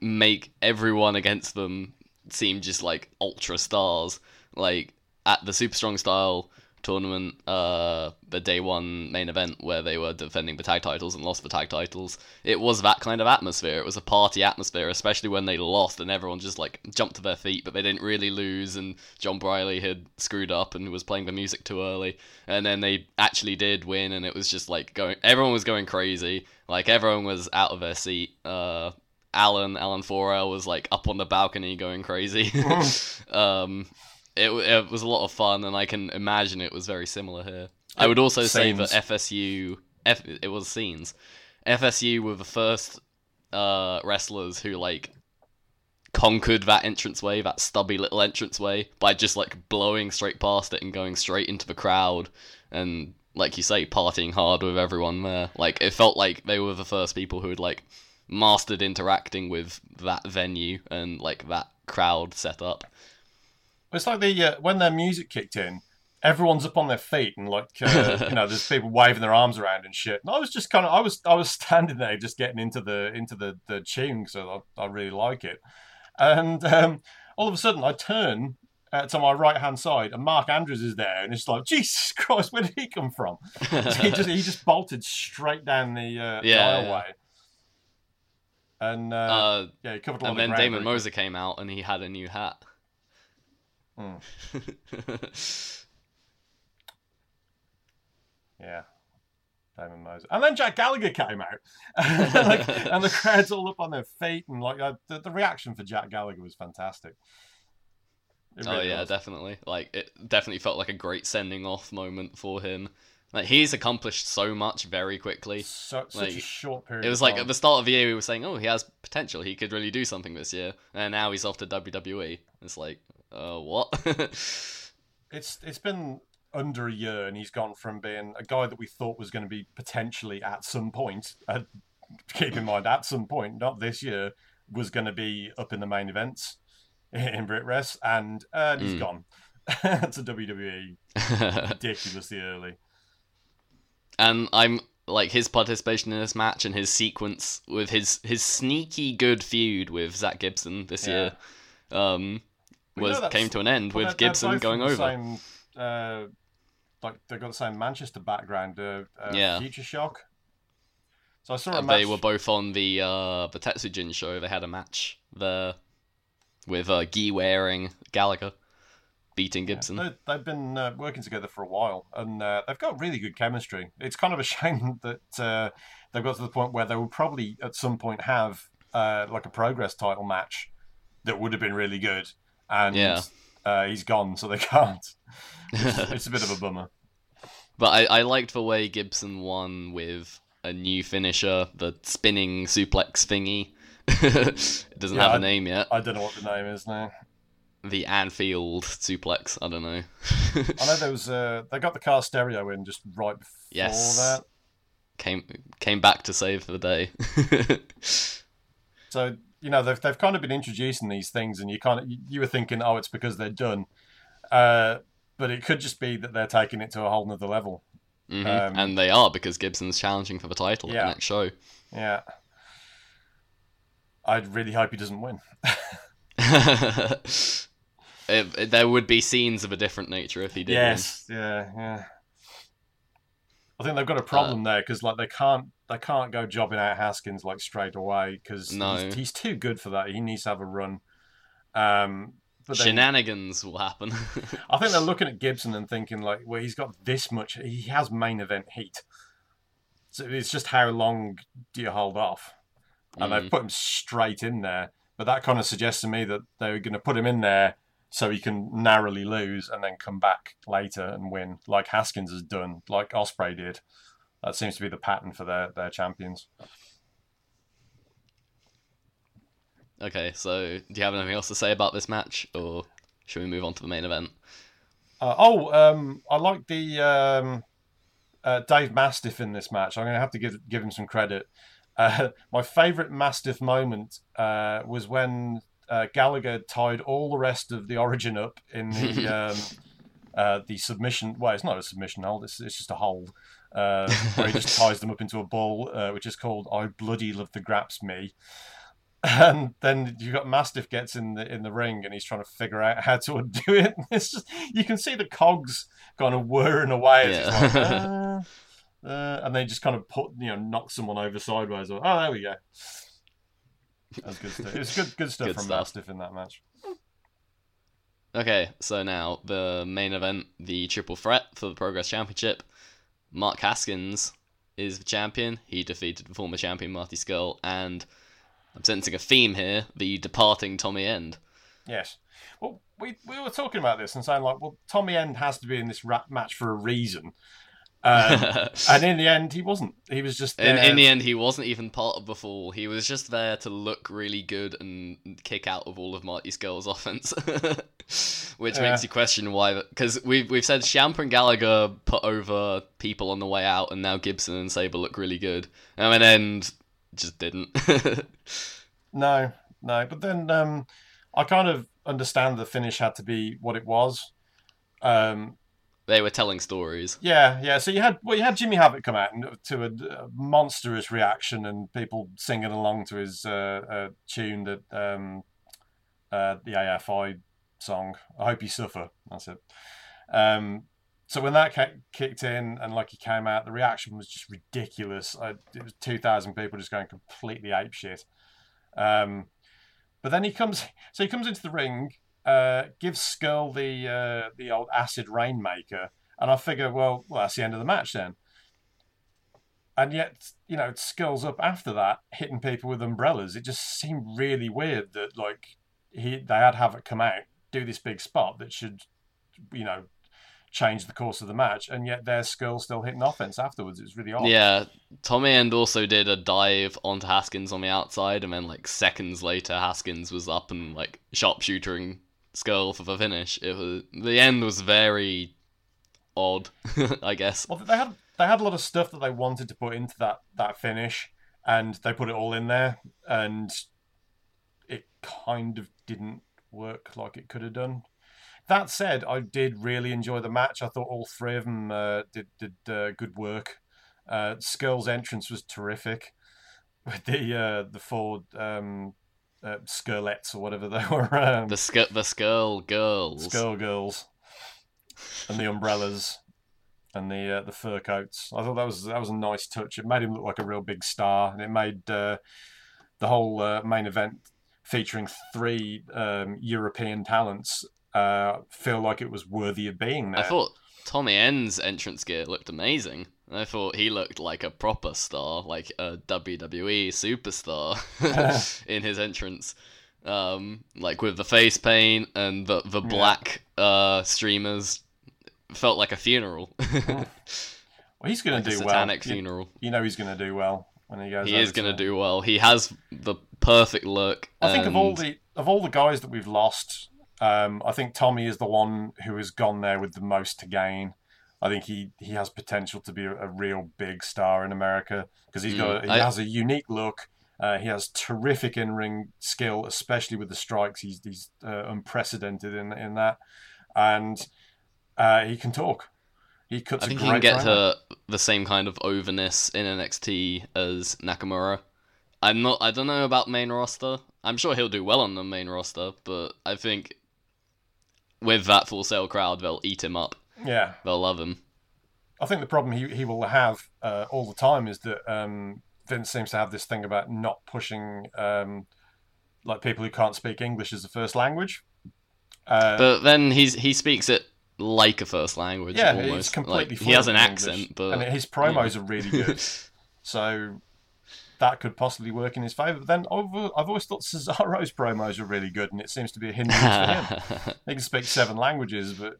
make everyone against them seem just like ultra stars. Like at the Super Strong Style tournament, uh, the day one main event where they were defending the tag titles and lost the tag titles, it was that kind of atmosphere. It was a party atmosphere, especially when they lost and everyone just like jumped to their feet, but they didn't really lose. And John Briley had screwed up and was playing the music too early, and then they actually did win, and it was just like going. Everyone was going crazy. Like everyone was out of their seat. Uh, Alan Alan Forel was like up on the balcony going crazy. um, it it was a lot of fun, and I can imagine it was very similar here. I would also say that FSU, F, it was scenes. FSU were the first uh, wrestlers who like conquered that entranceway, that stubby little entranceway, by just like blowing straight past it and going straight into the crowd, and like you say, partying hard with everyone there. Like it felt like they were the first people who had like mastered interacting with that venue and like that crowd setup. It's like the uh, when their music kicked in, everyone's up on their feet and like uh, you know, there's people waving their arms around and shit. And I was just kind of, I was, I was standing there just getting into the into the the tune, so I, I really like it. And um, all of a sudden, I turn uh, to my right hand side, and Mark Andrews is there, and it's like, Jesus Christ, where did he come from? he just he just bolted straight down the, uh, Yeah, the aisleway. And uh, Uh, yeah, he covered a lot and then Damon Moser came out and he had a new hat. Hmm. Yeah. Damon Moses. And then Jack Gallagher came out. like, and the crowd's all up on their feet. And like uh, the, the reaction for Jack Gallagher was fantastic. It oh yeah, was. definitely. Like it definitely felt like a great sending off moment for him. Like he's accomplished so much very quickly. So, such a short period It was like at the start of the year we were saying, "Oh, he has potential. He could really do something this year." And now he's off to WWE. It's like, uh, what? It's It's been under a year and he's gone from being a guy that we thought was going to be potentially at some point, uh, keep in mind, at some point, not this year, was going to be up in the main events in BritWres. And uh, he's Mm. gone to WWE ridiculously early. and I'm like his participation in this match and his sequence with his his sneaky good feud with Zack Gibson this Yeah. year um was came to an end with Gibson going over. Same, uh, like they've got the same Manchester background. Uh, uh, Yeah. Future Shock. So I saw a Uh, match. they were both on the uh the Tetsujin show. They had a match there with uh Guy wearing Gallagher beating Gibson. They, they've been uh, working together for a while, and uh, they've got really good chemistry. It's kind of a shame that uh, they've got to the point where they will probably at some point have uh, like a progress title match that would have been really good, and Yeah. uh, he's gone, so they can't. It's, it's a bit of a bummer. But I, I liked the way Gibson won with a new finisher, the spinning suplex thingy. it doesn't Yeah, have a name yet. I don't know what the name is now. The Anfield suplex. I don't know. I know there was uh, they got the car stereo in just right before Yes. that. came came back to save the day. So you know they've they've kind of been introducing these things, and you kind of you, were thinking, oh, it's because they're done, uh, but it could just be that they're taking it to a whole nother level. Mhm. Um, and they are because Gibson's challenging for the title Yeah. the next show. Yeah, I'd really hope he doesn't win. it, it- there would be scenes of a different nature if he did. win. yes, yeah, yeah. I think they've got a problem Uh, there because like they can't they can't go jobbing out Haskins like straight away because No. he's, he's too good for that. He needs to have a run. Um, but then, Shenanigans will happen. I think they're looking at Gibson and thinking like, well, he's got this much. He has main event heat. So it's just how long do you hold off? And they've Mm. put him straight in there. But that kind of suggests to me that they're going to put him in there so he can narrowly lose and then come back later and win, like Haskins has done, like Ospreay did. That seems to be the pattern for their, their champions. okay, so do you have anything else to say about this match, or should we move on to the main event? Uh, oh, um, I like the um, uh, Dave Mastiff in this match. I'm going to have to give give him some credit. Uh, my favourite Mastiff moment uh, was when uh, Gallagher tied all the rest of the Origin up in the um, uh, the submission. Well, it's not a submission hold; it's, it's just a hold uh, where he just ties them up into a ball, uh, which is called "I bloody love the graps me." And then you've got Mastiff gets in the in the ring and he's trying to figure out how to undo it. It's just you can see the cogs kind of whirring away. Yeah. like, uh, uh, and they just kind of put you know knock someone over sideways. Or, oh, there we go. That's good stuff. It's good good stuff Good from stuff. Mastiff in that match. Okay, so now the main event, the triple threat for the Progress Championship. Mark Haskins is the champion. He defeated the former champion Marty Scurll, and I'm sensing a theme here: the departing Tommy End. Yes. Well, we, we were talking about this and saying like, well, Tommy End has to be in this rap match for a reason. Um, and in the end, he wasn't. He was just In, there. in the end, he wasn't even part of the fall. He was just there to look really good and kick out of all of Marty's girls' offense, which Yeah. makes you question why. Because we've we've said Shamper and Gallagher put over people on the way out, and now Gibson and Sabre look really good. And in the end, just didn't. No, no. But then um, I kind of understand the finish had to be what it was. Um, they were telling stories. yeah, yeah. So you had well, you had Jimmy Havoc come out and to a, monstrous reaction and people singing along to his uh, uh, tune that um, uh, the AFI song. I hope you suffer. That's it. Um, so when that kicked in and like he came out, the reaction was just ridiculous. I, it was two thousand people just going completely ape shit. Um, but then he comes, so he comes into the ring, uh, gives Scurll the uh, the old acid rainmaker, and I figure, well, well, that's the end of the match then. And yet, you know, Scurll's up after that, hitting people with umbrellas. It just seemed really weird that like he they had Havoc come out, do this big spot that should, you know, change the course of the match, and yet there's Scurll still hitting offense afterwards. It's really odd. Yeah, Tommy End also did a dive onto Haskins on the outside, and then like seconds later, Haskins was up and like sharpshootering Scurll for the finish. It was the end was very odd, I guess. Well, they had they had a lot of stuff that they wanted to put into that that finish, and they put it all in there, and it kind of didn't work like it could have done. That said, I did really enjoy the match. I thought all three of them uh, did did uh, good work. Uh, Scurll's entrance was terrific with the uh, the four um, uh, Skurlets or whatever they were. Um, The sk- the Skull girls. Skull girls and the umbrellas and the uh, the fur coats. I thought that was that was a nice touch. It made him look like a real big star, and it made uh, the whole uh, main event featuring three um, European talents uh, feel like it was worthy of being there. I thought Tommy End's entrance gear looked amazing. I thought he looked like a proper star, like a WWE superstar in his entrance. Um, like with the face paint and the the Yeah. black uh, streamers, felt like a funeral. well, he's going like to do satanic well. You, funeral. you know he's going to do well when he goes. He is going to do well. He has the perfect look. I think of all the of all the guys that we've lost, um, I think Tommy is the one who has gone there with the most to gain. I think he, he has potential to be a, a real big star in America because he's got Mm, he I- has a unique look. Uh, he has terrific in ring skill, especially with the strikes. He's he's uh, unprecedented in in that, and uh, he can talk. He cuts. I a think he can get to the same kind of overness in NXT as Nakamura. I'm not. I don't know about main roster. I'm sure he'll do well on the main roster, but I think with that Full Sail crowd, they'll eat him up. Yeah, They'll love him. I think the problem he, he will have uh, all the time is that um, Vince seems to have this thing about not pushing um, like people who can't speak English as a first language. Uh, But then he's he speaks it like a first language. yeah, almost. he's completely. Like, he has an in accent, but and his promos are really good. So that could possibly work in his favor. But then I've, I've always thought Cesaro's promos are really good, and it seems to be a hindrance for him. He can speak seven languages, but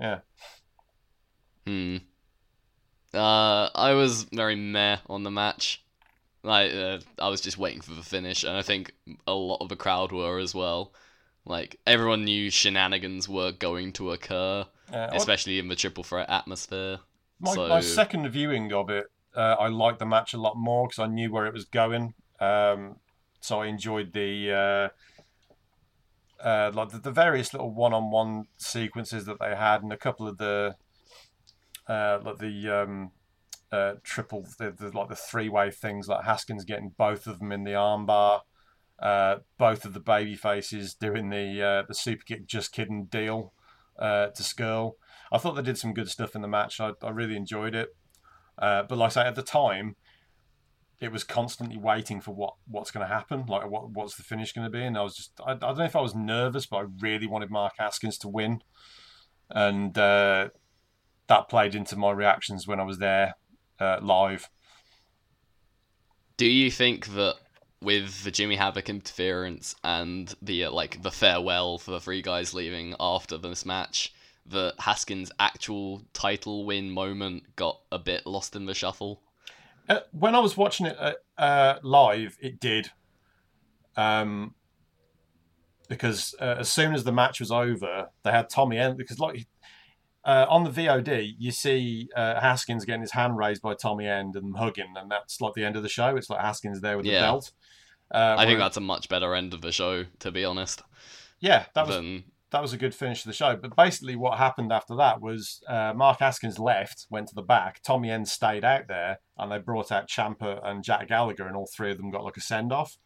yeah, Hmm. Uh, I was very meh on the match. Like, uh, I was just waiting for the finish, and I think a lot of the crowd were as well. Like, everyone knew shenanigans were going to occur, uh, especially in the triple threat atmosphere. My, So- my second viewing of it, uh, I liked the match a lot more because I knew where it was going. Um, so I enjoyed the uh, uh, like the, the various little one-on-one sequences that they had, and a couple of the uh, like the um, uh, triple, the, the, like the three-way things, like Haskins getting both of them in the armbar, uh, both of the baby faces doing the the super kick, just kidding deal to Scurll. I thought they did some good stuff in the match. I, I really enjoyed it. Uh, but like I say, at the time, it was constantly waiting for what what's going to happen. Like what what's the finish going to be? And I was just I, I, don't know if I was nervous, but I really wanted Mark Haskins to win, and uh, that played into my reactions when I was there uh, live. Do you think that with the Jimmy Havoc interference and the uh, like the farewell for the three guys leaving after this match, that Haskins' actual title win moment got a bit lost in the shuffle? Uh, when I was watching it uh, uh live, it did. Um, because uh, as soon as the match was over, they had Tommy End because like uh, on the VOD, you see uh, Haskins getting his hand raised by Tommy End and hugging, and that's like the end of the show. It's like Haskins there with Yeah. the belt. I think that's a much better end of the show, to be honest. yeah, that was Than that was a good finish to the show. But basically, what happened after that was uh, Mark Askins left, went to the back. Tommy End stayed out there, and they brought out Ciampa and Jack Gallagher, and all three of them got like a send off,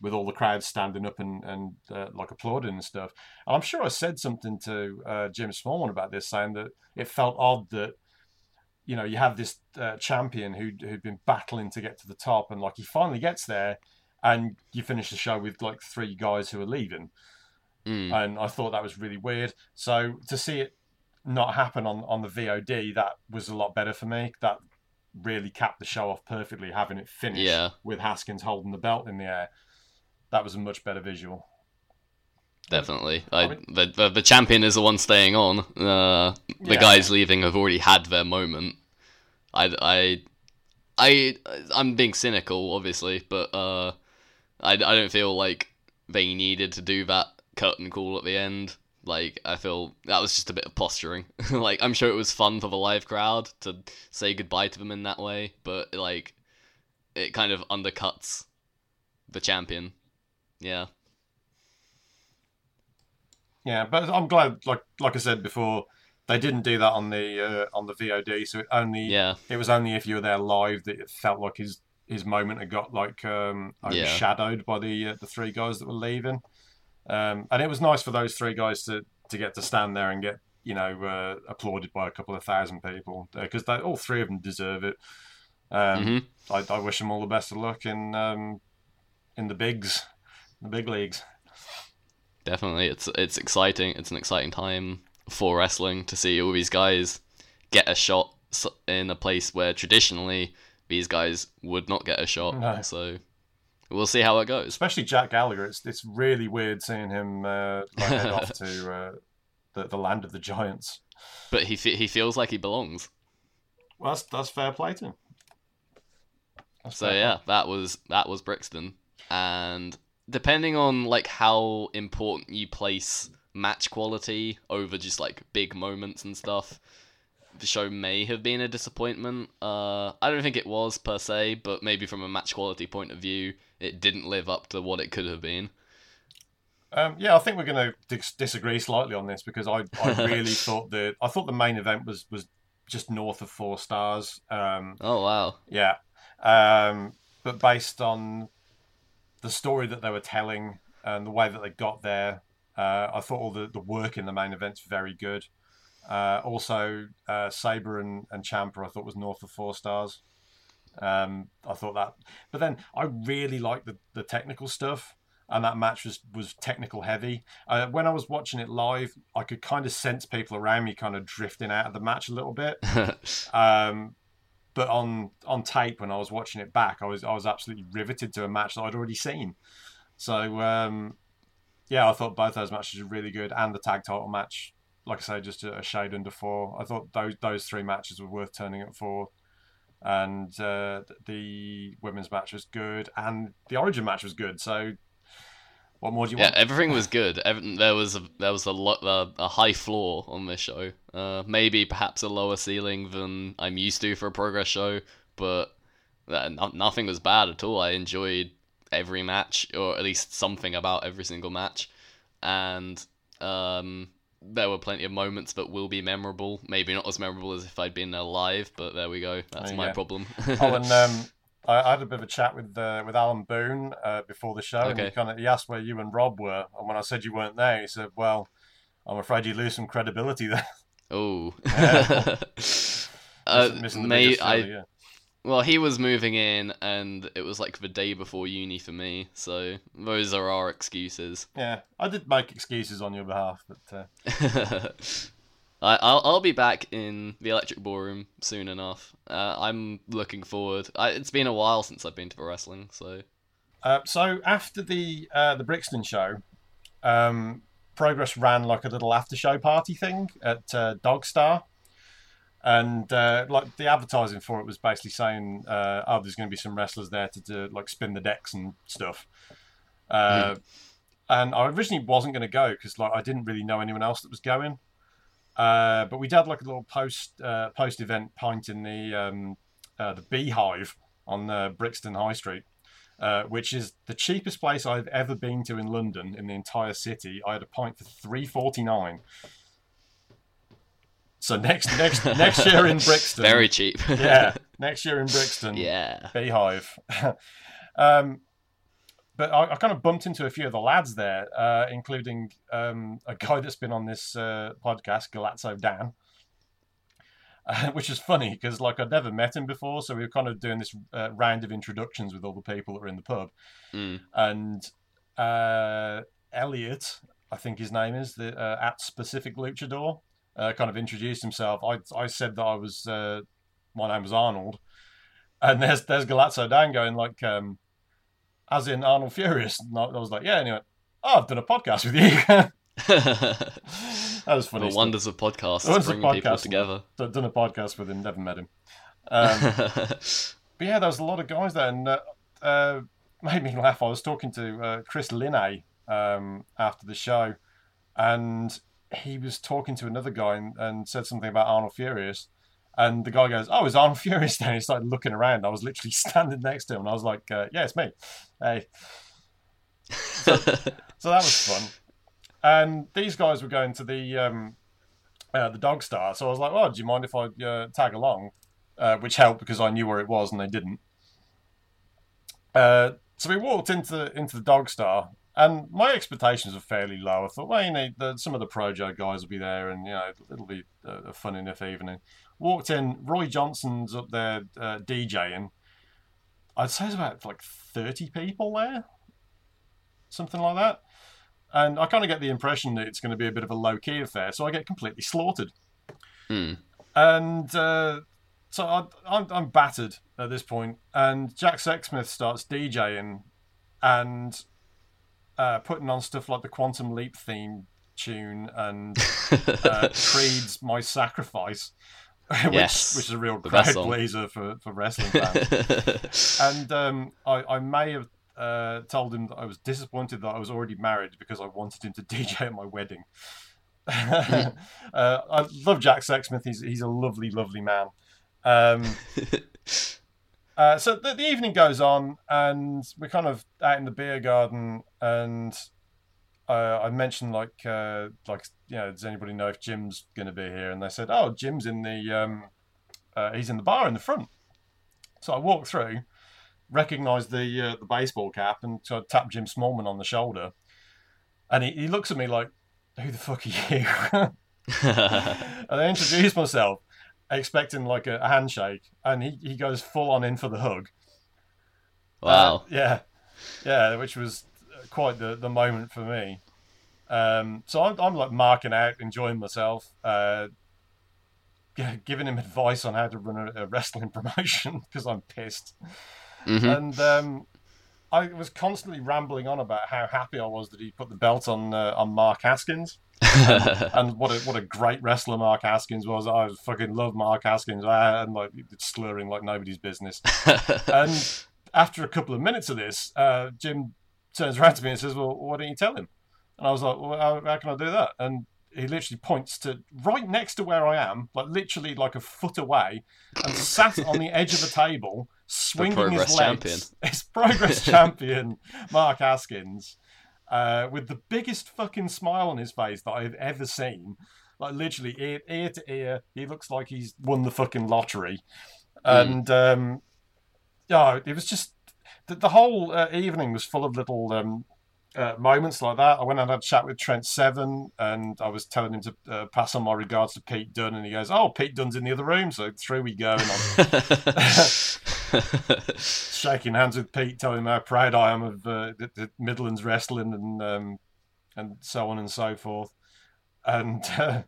with all the crowd standing up and and uh, like applauding and stuff. And I'm sure I said something to uh, Jim Smallman about this, saying that it felt odd that. You know, you have this uh, champion who who'd been battling to get to the top, and like he finally gets there, and you finish the show with like three guys who are leaving Mm. and I thought that was really weird. So to see it not happen on on the VOD, that was a lot better for me. That really capped the show off perfectly, having it finish Yeah. with Haskins holding the belt in the air. That was a much better visual. Definitely. I I, mean- the, the the champion is the one staying on. Uh, the Yeah. guys leaving have already had their moment. I, I, I, I'm being cynical, obviously, but uh, I, I don't feel like they needed to do that curtain call at the end. Like, I feel that was just a bit of posturing. like, I'm sure it was fun for the live crowd to say goodbye to them in that way, but like, it kind of undercuts the champion. Yeah. Yeah, but I'm glad, like like I said before, they didn't do that on the uh, on the VOD. So it only Yeah. it was only if you were there live that it felt like his his moment had got like um, Yeah. overshadowed by the uh, the three guys that were leaving. Um, and it was nice for those three guys to to get to stand there and get you know uh, applauded by a couple of thousand people because they all three of them deserve it. Um, Mhm. I, I wish them all the best of luck in um, in the bigs, the big leagues. Definitely, it's it's exciting. It's an exciting time for wrestling to see all these guys get a shot in a place where traditionally these guys would not get a shot. No. So we'll see how it goes. especially Jack Gallagher. It's it's really weird seeing him uh, like head off to uh, the the land of the giants. But he fe- he feels like he belongs. Well, that's that's fair play to him. That's So yeah, that was that was Brixton, and depending on like how important you place match quality over just like big moments and stuff, the show may have been a disappointment. Uh, I don't think it was per se, but maybe from a match quality point of view, it didn't live up to what it could have been. Um, yeah, I think we're going to dis- disagree slightly on this because I, I really thought that I thought the main event was was just north of four stars. Um, Oh wow, yeah, um, but based on the story that they were telling and the way that they got there, uh, I thought all the, the work in the main event's very good. Uh, also, uh, Sabre and, and Ciampa, I thought was north of four stars. Um, I thought that, but then I really liked the, the technical stuff, and that match was was technical heavy. Uh, when I was watching it live, I could kind of sense people around me kind of drifting out of the match a little bit. Um, but on on tape when I was watching it back, I was I was absolutely riveted to a match that I'd already seen. So um, yeah, I thought both those matches were really good, and the tag title match, like I say, just a, a shade under four. I thought those those three matches were worth turning up for, and uh, the women's match was good, and the Origin match was good. So what more do you yeah, want? Yeah, everything was good. Ev- There was a there was a lot a, a high floor on this show. Uh, maybe perhaps a lower ceiling than I'm used to for a progress show, but uh, no- nothing was bad at all. I enjoyed every match, or at least something about every single match, and um, there were plenty of moments that will be memorable. Maybe not as memorable as if I'd been alive, but there we go. That's my go. problem. Oh, and um, I, had a bit of a chat with uh, with Alan Boone uh, before the show, and he Okay. kind of he asked where you and Rob were, and when I said you weren't there, he said, "Well, I'm afraid you lose some credibility there." oh. Yeah. uh, Missing the may I yeah. Well, he was moving in, and it was like the day before uni for me, so those are our excuses. Yeah, I did make excuses on your behalf, but uh, I, I'll I'll be back in the Electric Ballroom soon enough. Uh, I'm looking forward. I, it's been a while since I've been to the wrestling, so Uh, so after the uh, the Brixton show, um, Progress ran like a little after show party thing at uh, Dogstar, and uh, like the advertising for it was basically saying, uh, "Oh, there's going to be some wrestlers there to do, like spin the decks and stuff." Uh, And I originally wasn't going to go because like I didn't really know anyone else that was going. Uh, but we did like a little post uh, post event pint in the um, uh, the Beehive on uh, Brixton High Street uh, which is the cheapest place I've ever been to in London in the entire city. I had a pint for three forty nine. So next next next year in Brixton, very cheap. yeah, next year in Brixton, yeah. Beehive. um, but I, I kind of bumped into a few of the lads there, uh, including um, a guy that's been on this uh, podcast, Galazzo Dan. Uh, which is funny because like I'd never met him before, so we were kind of doing this uh, round of introductions with all the people that were in the pub, Mm. and uh, Elliot, I think his name is the uh, at specific luchador, uh, kind of introduced himself. I I said that I was uh, my name was Arnold, and there's there's Galazzo Dan going like, um, as in Arnold Furious. And I I was like, yeah. And he went, oh, I've done a podcast with you. that was funny. the wonders of podcasts, wonders bringing people together. I've done a podcast with him, never met him. Um, but yeah, there was a lot of guys there, and uh, uh, made me laugh. I was talking to uh, Chris Linney um, after the show, and he was talking to another guy and, and said something about Arnold Furious. And the guy goes, "Oh, is Arnold Furious there?" And he started looking around. I was literally standing next to him, and I was like, uh, "Yeah, it's me." Hey, so that was fun. And these guys were going to the um, uh, the Dogstar, so I was like, "Oh, do you mind if I uh, tag along?" Uh, which helped because I knew where it was and they didn't. Uh, so we walked into into the Dogstar, and my expectations were fairly low. I thought, well, you know, the, some of the Projo guys will be there, and you know, it'll be a, a fun enough evening. Walked in, Roy Johnson's up there uh, DJing. I'd say there's about like thirty people there, something like that. And I kind of get the impression that it's going to be a bit of a low key affair, so I get completely slaughtered. Hmm. And uh, so I, I'm, I'm battered at this point, and Jack Sexsmith starts DJing and uh, putting on stuff like the Quantum Leap theme tune and uh, Creed's "My Sacrifice," which, Yes, which is a real crowd pleaser for, for wrestling fans. and um, I, I may have uh, told him that I was disappointed that I was already married because I wanted him to DJ at my wedding. uh, I love Jack Sexsmith. He's he's a lovely, lovely man. Um, uh, so the, the evening goes on, and we're kind of out in the beer garden, and uh, I mentioned like uh, like you know, does anybody know if Jim's going to be here? And they said, oh, Jim's in the um, uh, he's in the bar in the front. So I walked through, recognised the uh, the baseball cap, and so I tapped Jim Smallman on the shoulder, and he, he looks at me like, "Who the fuck are you?" and I introduced myself, expecting like a, a handshake, and he, he goes full on in for the hug. wow. Uh, yeah, yeah, which was quite the, the moment for me. Um, so I'm, I'm like marking out, enjoying myself, uh, g- giving him advice on how to run a, a wrestling promotion because I'm pissed. Mhm. And um, I was constantly rambling on about how happy I was that he put the belt on uh, on Mark Haskins and what a what a great wrestler Mark Haskins was. I fucking love Mark Haskins, and like slurring like nobody's business. and after a couple of minutes of this, uh, Jim turns around to me and says, "Well, why don't you tell him?" And I was like, "Well, how, how can I do that?" And he literally points to right next to where I am, like literally like a foot away, and sat on the edge of the table, swinging his legs. champion. His progress champion, Mark Haskins, uh, with the biggest fucking smile on his face that I've ever seen. Like literally ear, ear to ear, he looks like he's won the fucking lottery. And um, yeah, it was just the, the whole uh, evening was full of little um, uh, moments like that. I went and had a chat with Trent Seven, and I was telling him to uh, pass on my regards to Pete Dunne, and he goes, "Oh, Pete Dunne's in the other room." So through we go, and I'm shaking hands with Pete, telling him how proud I am of uh, the, the Midlands wrestling, and um, and so on and so forth. And uh,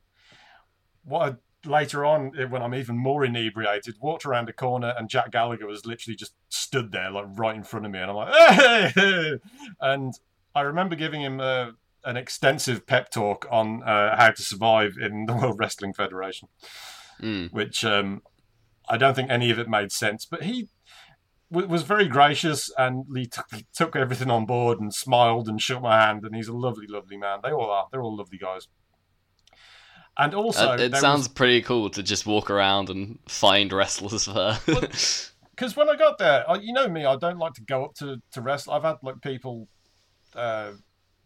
what I, later on, when I'm even more inebriated, walked around a corner, and Jack Gallagher was literally just stood there, like right in front of me, and I'm like, hey! and I remember giving him uh, an extensive pep talk on uh, how to survive in the World Wrestling Federation, Mm. which um, I don't think any of it made sense, but he w- was very gracious and he took, took everything on board and smiled and shook my hand, and he's a lovely, lovely man. They all are. They're all lovely guys. And also, Uh, it sounds was- pretty cool to just walk around and find wrestlers there. because when I got there, I, you know me, I don't like to go up to to wrestle. I've had like people uh,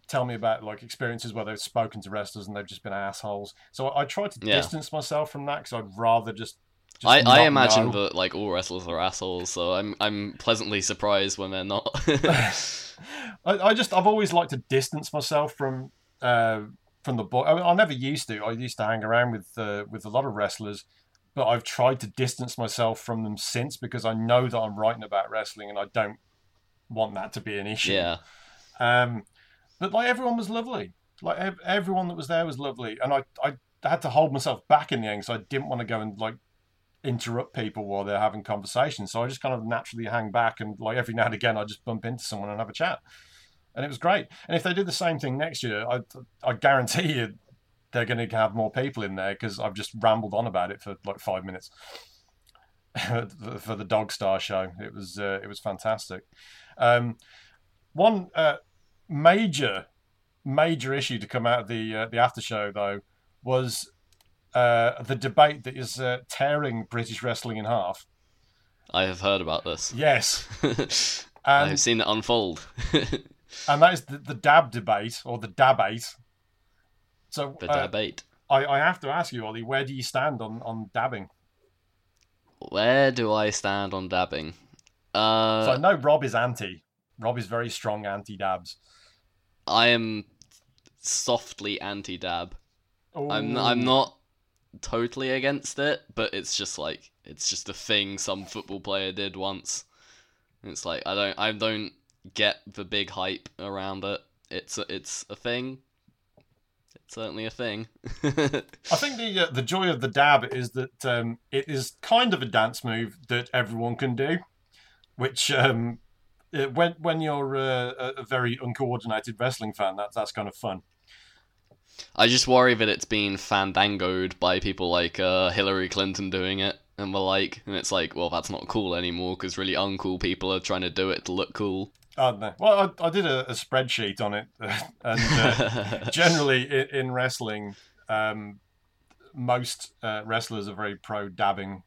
tell me about like experiences where they've spoken to wrestlers and they've just been assholes. So I, I try to Yeah. distance myself from that because I'd rather just. just I, I imagine know. that like all wrestlers are assholes, so I'm I'm pleasantly surprised when they're not. I, I just I've always liked to distance myself from uh, from the boy. I, mean, I never used to. I used to hang around with uh, with a lot of wrestlers, but I've tried to distance myself from them since because I know that I'm writing about wrestling and I don't want that to be an issue. yeah, Um, but like everyone was lovely. Like ev- everyone that was there was lovely, and I I had to hold myself back in the end because I didn't want to go and like interrupt people while they're having conversations. So I just kind of naturally hang back and like every now and again I just bump into someone and have a chat, and it was great. And if they do the same thing next year, I I guarantee you they're going to have more people in there because I've just rambled on about it for like five minutes. for the Dogstar show, it was uh, it was fantastic. Um, one uh, major major issue to come out of the uh, the after show though was uh, the debate that is uh, tearing British wrestling in half. I have heard about this. Yes, I've seen it unfold. and that is the, the dab debate or the dabate. So the uh, debate. I, I have to ask you, Ollie, where do you stand on, on dabbing? Where do I stand on dabbing? Uh, so I know Rob is anti. Rob is very strong anti dabs. I am softly anti-dab. I'm I'm not totally against it, but it's just like it's just a thing some football player did once. It's like I don't I don't get the big hype around it. It's a, it's a thing. It's certainly a thing. I think the uh, the joy of the dab is that um, it is kind of a dance move that everyone can do, which um, when when you're uh, a a very uncoordinated wrestling fan, that's that's kind of fun. I just worry that it's been fandangoed by people like uh, Hillary Clinton doing it and the like, and it's like, well, that's not cool anymore because really uncool people are trying to do it to look cool. Know. Well, I, I did a, a spreadsheet on it, and uh, generally in, in wrestling, um, most uh, wrestlers are very pro dabbing.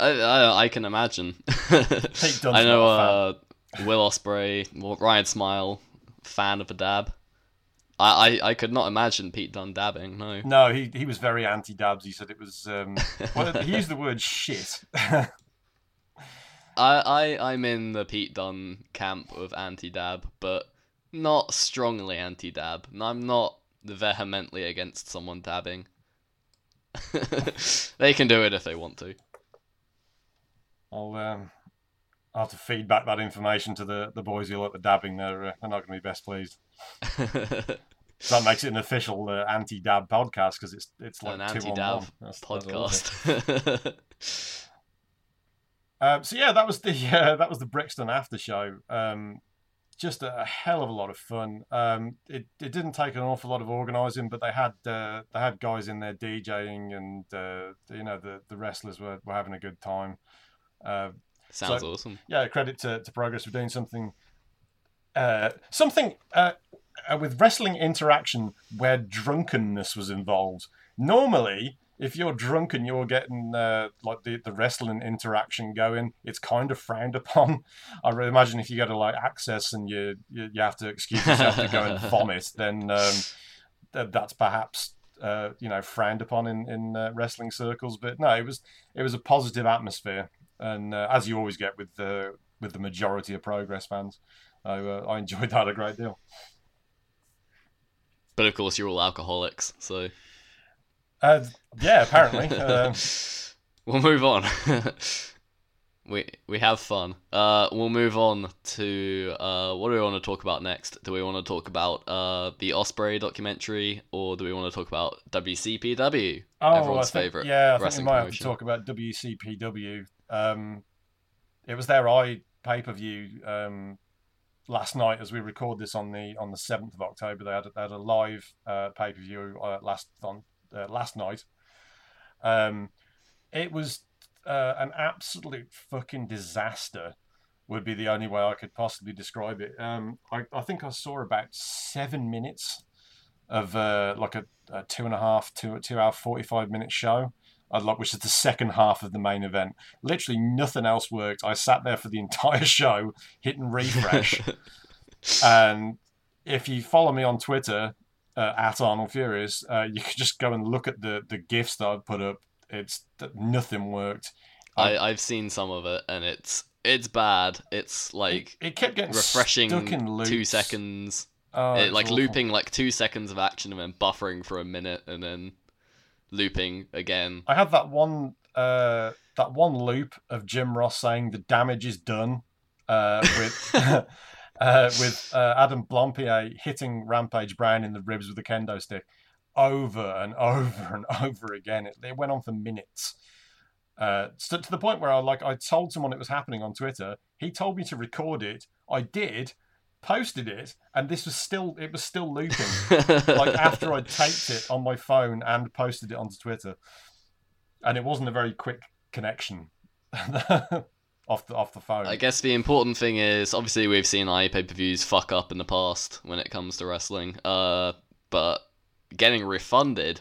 I, I, I can imagine. I know uh, Will Ospreay, Ryan Smile, fan of the dab. I, I, I could not imagine Pete Dunne dabbing. No. No, he he was very anti dabs. He said it was. Um, well, he used the word shit. I, I I'm in the Pete Dunne camp of anti-dab, but not strongly anti-dab. And I'm not vehemently against someone dabbing. they can do it if they want to. I'll um, I'll have to feed back that information to the, the boys who like the dabbing. They're, uh, they're not going to be best pleased. So that makes it an official uh, anti-dab podcast because it's it's like An two anti-dab on one. That's- podcast. Um, so yeah, that was the uh, that was the Brixton after show. Um, just a, a hell of a lot of fun. Um, it, it didn't take an awful lot of organising, but they had uh, they had guys in there DJing, and uh, you know the, the wrestlers were, were having a good time. Uh, Sounds So- awesome. yeah, credit to, to Progress for doing something uh, something uh, uh, with wrestling interaction where drunkenness was involved. Normally, if you're drunk and you're getting uh, like the, the wrestling interaction going, it's kind of frowned upon. I imagine if you go to like access and you you, you have to excuse yourself to go and vomit, then um, th- that's perhaps uh, you know frowned upon in in uh, wrestling circles. But no, it was it was a positive atmosphere, and uh, as you always get with the with the majority of progress fans, I, uh, I enjoyed that a great deal. But of course, you're all alcoholics, so Uh, yeah, apparently. um, we'll move on. we we have fun. Uh, we'll move on to uh, what do we want to talk about next? Do we want to talk about uh the Ospreay documentary, or do we want to talk about WCPW, oh, everyone's think, favorite Yeah, I think we might have to talk about WCPW. Um, it was their i pay per view um, last night as we record this on the on the seventh of October. They had, they had a live uh, pay per view uh, last on uh, last night. Um, it was uh, an absolute fucking disaster. Would be the only way I could possibly describe it. Um, I, I think I saw about seven minutes of uh, like a, a two and a half, two two hour forty five minute show. I'd like, which is the second half of the main event. Literally nothing else worked. I sat there for the entire show, hitting refresh. and if you follow me on Twitter uh, at Arnold Furious, uh, you could just go and look at the the gifs that I've put up. It's nothing worked. I I've seen some of it, and it's it's bad. It's like It kept getting refreshing stuck in loops. two seconds. Oh, it, like awful. looping like two seconds of action and then buffering for a minute and then looping again. I had that one uh, that one loop of Jim Ross saying the damage is done uh, with uh, with uh, Adam Blampied hitting Rampage Brown in the ribs with a kendo stick over and over and over again. It, it went on for minutes. Uh, to the point where I like I told someone it was happening on Twitter. He told me to record it. I did, posted it, and this was still it was still looping like after I'd taped it on my phone and posted it onto Twitter, and it wasn't a very quick connection off the off the phone. I guess the important thing is obviously we've seen i pay per views fuck up in the past when it comes to wrestling. Uh, but getting refunded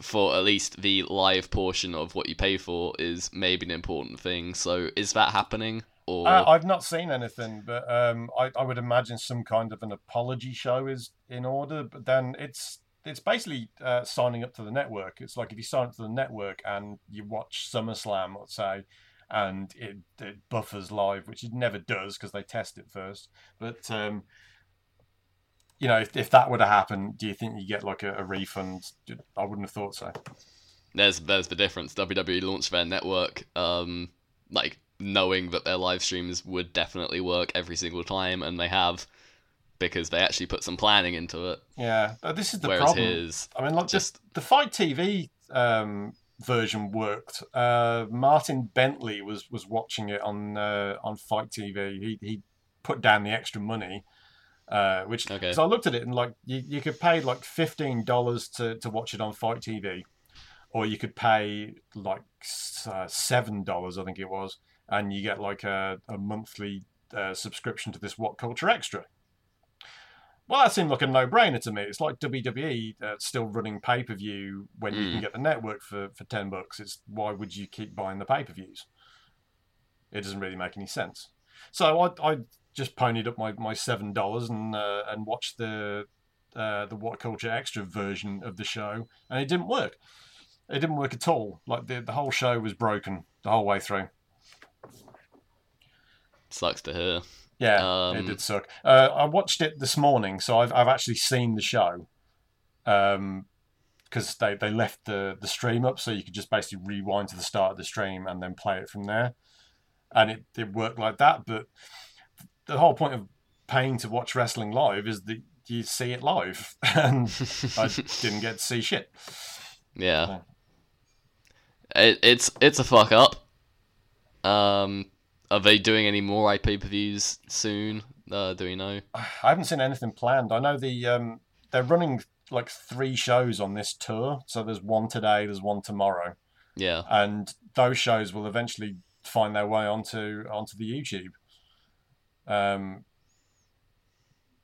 for at least the live portion of what you pay for is maybe an important thing. So is that happening? Or Uh, I've not seen anything, but um, I, I would imagine some kind of an apology show is in order. But then it's it's basically uh, signing up to the network. It's like if you sign up to the network and you watch SummerSlam, let's say, and it, it buffers live, which it never does because they test it first. But um, you know, if, if that were to happen, do you think you get like a, a refund? I wouldn't have thought so. there's there's the difference. WWE launched their network, um, like knowing that their live streams would definitely work every single time, and they have because they actually put some planning into it. Yeah, but this is the Whereas problem. his I mean, like just- just the Fight TV um, version worked. Uh, Martin Bentley was was watching it on uh, on Fight TV. He he put down the extra money, uh, which Okay. because I looked at it and like you, you could pay like fifteen dollars to to watch it on Fight TV, or you could pay like uh, seven dollars, I think it was, and you get like a a monthly uh, subscription to this What Culture Extra. Well, that seemed like a no-brainer to me. It's like WWE uh, still running pay-per-view when you can Mm. get the network for, for ten bucks. It's why would you keep buying the pay-per-views? It doesn't really make any sense. So I, I just ponied up my, my seven dollars and uh, and watched the uh, the What Culture Extra version of the show, and it didn't work. It didn't work at all. Like the the whole show was broken the whole way through. Sucks to hear. Yeah, it Um, did suck. Uh, I watched it this morning, so I've I've actually seen the show. Um, because they, they left the, the stream up, so you could just basically rewind to the start of the stream and then play it from there, and it, it worked like that. But the whole point of paying to watch wrestling live is that you see it live, and I didn't get to see shit. Yeah. It, it's it's a fuck up. Um, are they doing any more IP per views soon? Uh, do we know? I haven't seen anything planned. I know the um, they're running like three shows on this tour, so there's one today, there's one tomorrow. Yeah. and those shows will eventually find their way onto onto the YouTube. Um,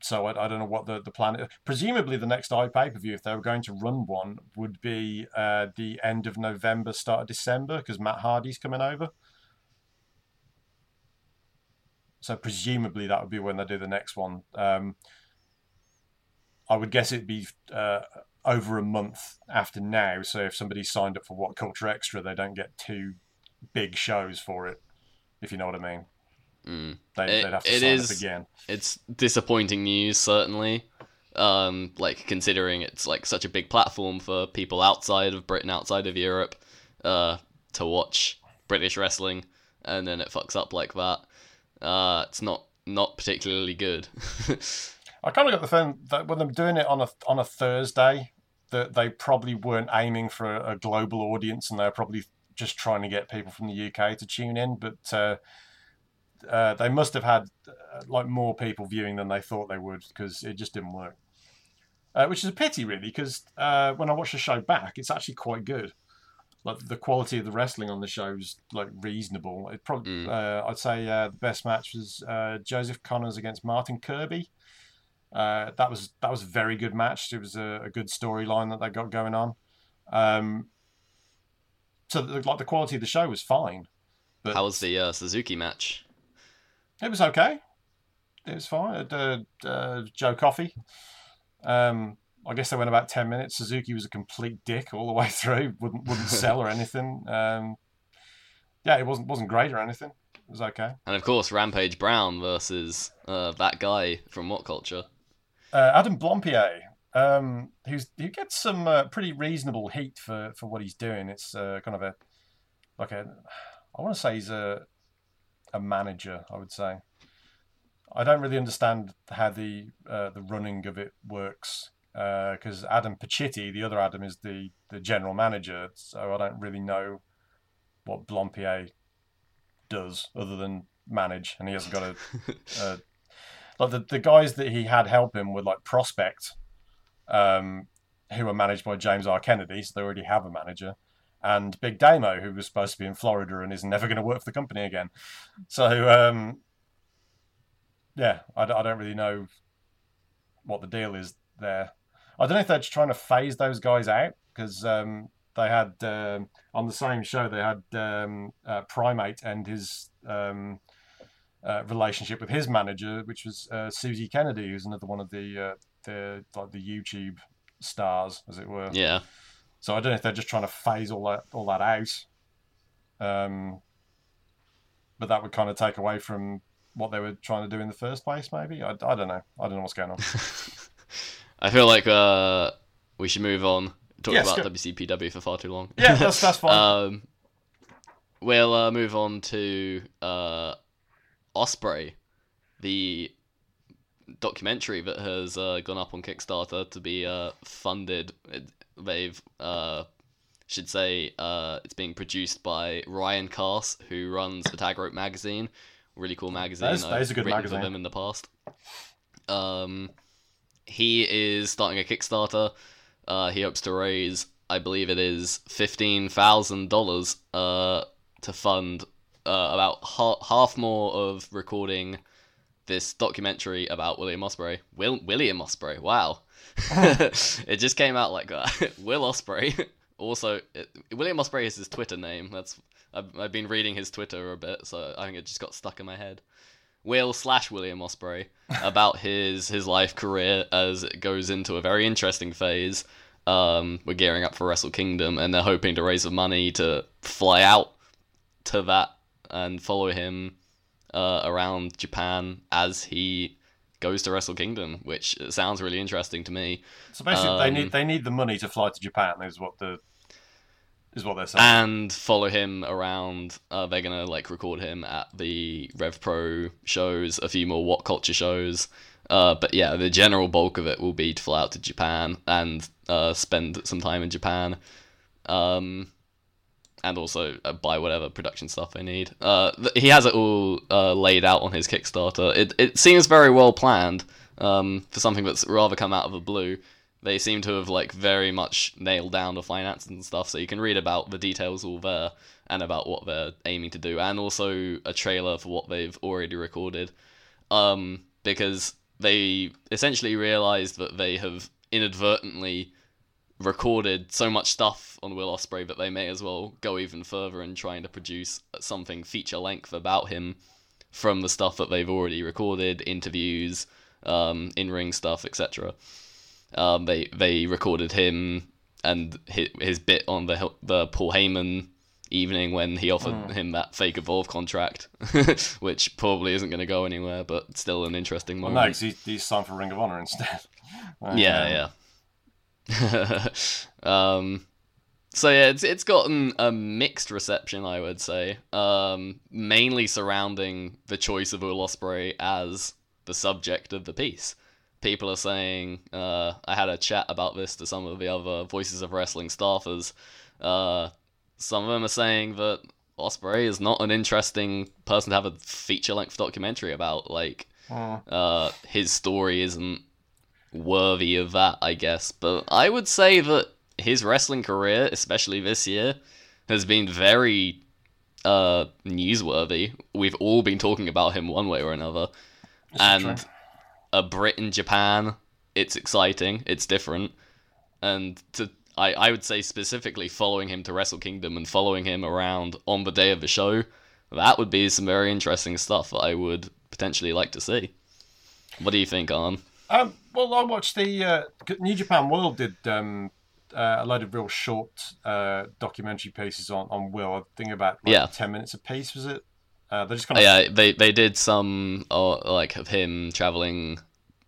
so I, I don't know what the, the plan is. Presumably, the next i pay per view, if they were going to run one, would be uh, the end of November, start of December, because Matt Hardy's coming over. So presumably that would be when they do the next one. Um, I would guess it'd be uh, over a month after now. So if somebody signed up for What Culture Extra, they don't get two big shows for it. If you know what I mean. Mm. They, It- would have to it sign is- up again. It's disappointing news, certainly. Um, like considering it's like such a big platform for people outside of Britain, outside of Europe, uh, to watch British wrestling, and then it fucks up like that. Uh, it's not not particularly good. I kind of got the feeling that when they're doing it on a on a Thursday, that they probably weren't aiming for a, a global audience, and they're probably just trying to get people from the UK to tune in. But uh, uh, they must have had uh, like more people viewing than they thought they would because it just didn't work. Uh, which is a pity, really, because uh, when I watch the show back, it's actually quite good. Like the quality of the wrestling on the show is like reasonable. It probably, Mm. uh, I'd say, uh, the best match was uh, Joseph Connors against Martin Kirby. Uh, that was that was a very good match. It was a, a good storyline that they got going on. Um, so the, like the quality of the show was fine, but How was the uh, Suzuki match? it was okay. It was fine. Uh, uh, Joe Coffey. Um, I guess they went about ten minutes. Suzuki was a complete dick all the way through. wouldn't wouldn't sell or anything. Um, yeah, it wasn't wasn't great or anything. It was okay. And of course, Rampage Brown versus uh, that guy from What Culture. Uh, Adam Blampied, um, who's who gets some uh, pretty reasonable heat for, for what he's doing. It's uh, kind of a like a I want to say he's a a manager. I would say I don't really understand how the uh, the running of it works because Adam Pacitti, the other Adam, is the the general manager. So I don't really know what Blampied does other than manage, and he hasn't got a, a like the, the guys that he had help him were like Prospect, um, who were managed by James R. Kennedy, so they already have a manager, and Big Damo, who was supposed to be in Florida and is never going to work for the company again. So, um, yeah, I don't really know what the deal is there. I don't know if they're just trying to phase those guys out because um, they had um, on the same show they had um, uh, Primate and his um, uh, relationship with his manager, which was uh, Susie Kennedy, who's another one of the uh, the like the YouTube stars, as it were. Yeah. So I don't know if they're just trying to phase all that all that out. Um, but that would kind of take away from what they were trying to do in the first place. Maybe I, I don't know. I don't know what's going on. I feel like uh, we should move on. Talk Yes, about go- WCPW for far too long. Yeah, that's that's fine. um, we'll uh, move on to uh, Ospreay, the documentary that has uh, gone up on Kickstarter to be uh, funded. It, they've uh, should say uh, it's being produced by Ryan Cass, who runs the Tag Rope magazine. Really cool magazine. That is- that is a I've good written magazine. them in the past. Um, he is starting a Kickstarter. Uh, he hopes to raise, I believe it is fifteen thousand dollars, uh, to fund uh, about ha- half more of recording this documentary about William Ospreay. Will William Ospreay? Wow, it just came out like that. Will Ospreay. Also, it, William Ospreay is his Twitter name. That's I've, I've been reading his Twitter a bit, so I think it just got stuck in my head. Will slash William Ospreay about his his life career as it goes into a very interesting phase. Um, we're gearing up for Wrestle Kingdom, and they're hoping to raise the money to fly out to that and follow him uh, around Japan as he goes to Wrestle Kingdom, which sounds really interesting to me. So basically, they um, need they need the money to fly to Japan. Is what the is what they're saying. and follow him around. Uh, they're gonna like record him at the Rev Pro shows, a few more What Culture shows. Uh, but yeah, the general bulk of it will be to fly out to Japan and uh, spend some time in Japan, um, and also uh, buy whatever production stuff they need. Uh, th- he has it all uh, laid out on his Kickstarter. It it seems very well planned um, for something that's rather come out of the blue they seem to have like very much nailed down the finances and stuff so you can read about the details all there and about what they're aiming to do and also a trailer for what they've already recorded um because they essentially realized that they have inadvertently recorded so much stuff on Will Ospreay that they may as well go even further in trying to produce something feature length about him from the stuff that they've already recorded, interviews, um, in ring stuff, etc. Um, they they recorded him and his, his bit on the the Paul Heyman evening when he offered Mm. him that fake evolve contract, which probably isn't going to go anywhere, but still an interesting moment. Well, no, no, 'cause he's, signed for Ring of Honor instead. Yeah, yeah. um, so yeah, it's it's gotten a mixed reception, I would say. Um, mainly surrounding the choice of Will Ospreay as the subject of the piece. People are saying, uh, I had a chat about this to some of the other Voices of Wrestling staffers. Uh, some of them are saying that Ospreay is not an interesting person to have a feature-length documentary about. Like, uh, his story isn't worthy of that, I guess. But I would say that his wrestling career, especially this year, has been very uh, newsworthy. We've all been talking about him one way or another. And true. A Brit in Japan, it's exciting, it's different. And to I, I would say specifically following him to Wrestle Kingdom and following him around on the day of the show, that would be some very interesting stuff that I would potentially like to see. What do you think, Arn? Um, well, I watched the uh, New Japan World did um, uh, a load of real short uh, documentary pieces on, on Will. I think about like, Yeah. ten minutes a piece. Was it? Uh, they just kind Oh, of yeah, they they did some uh, like of him traveling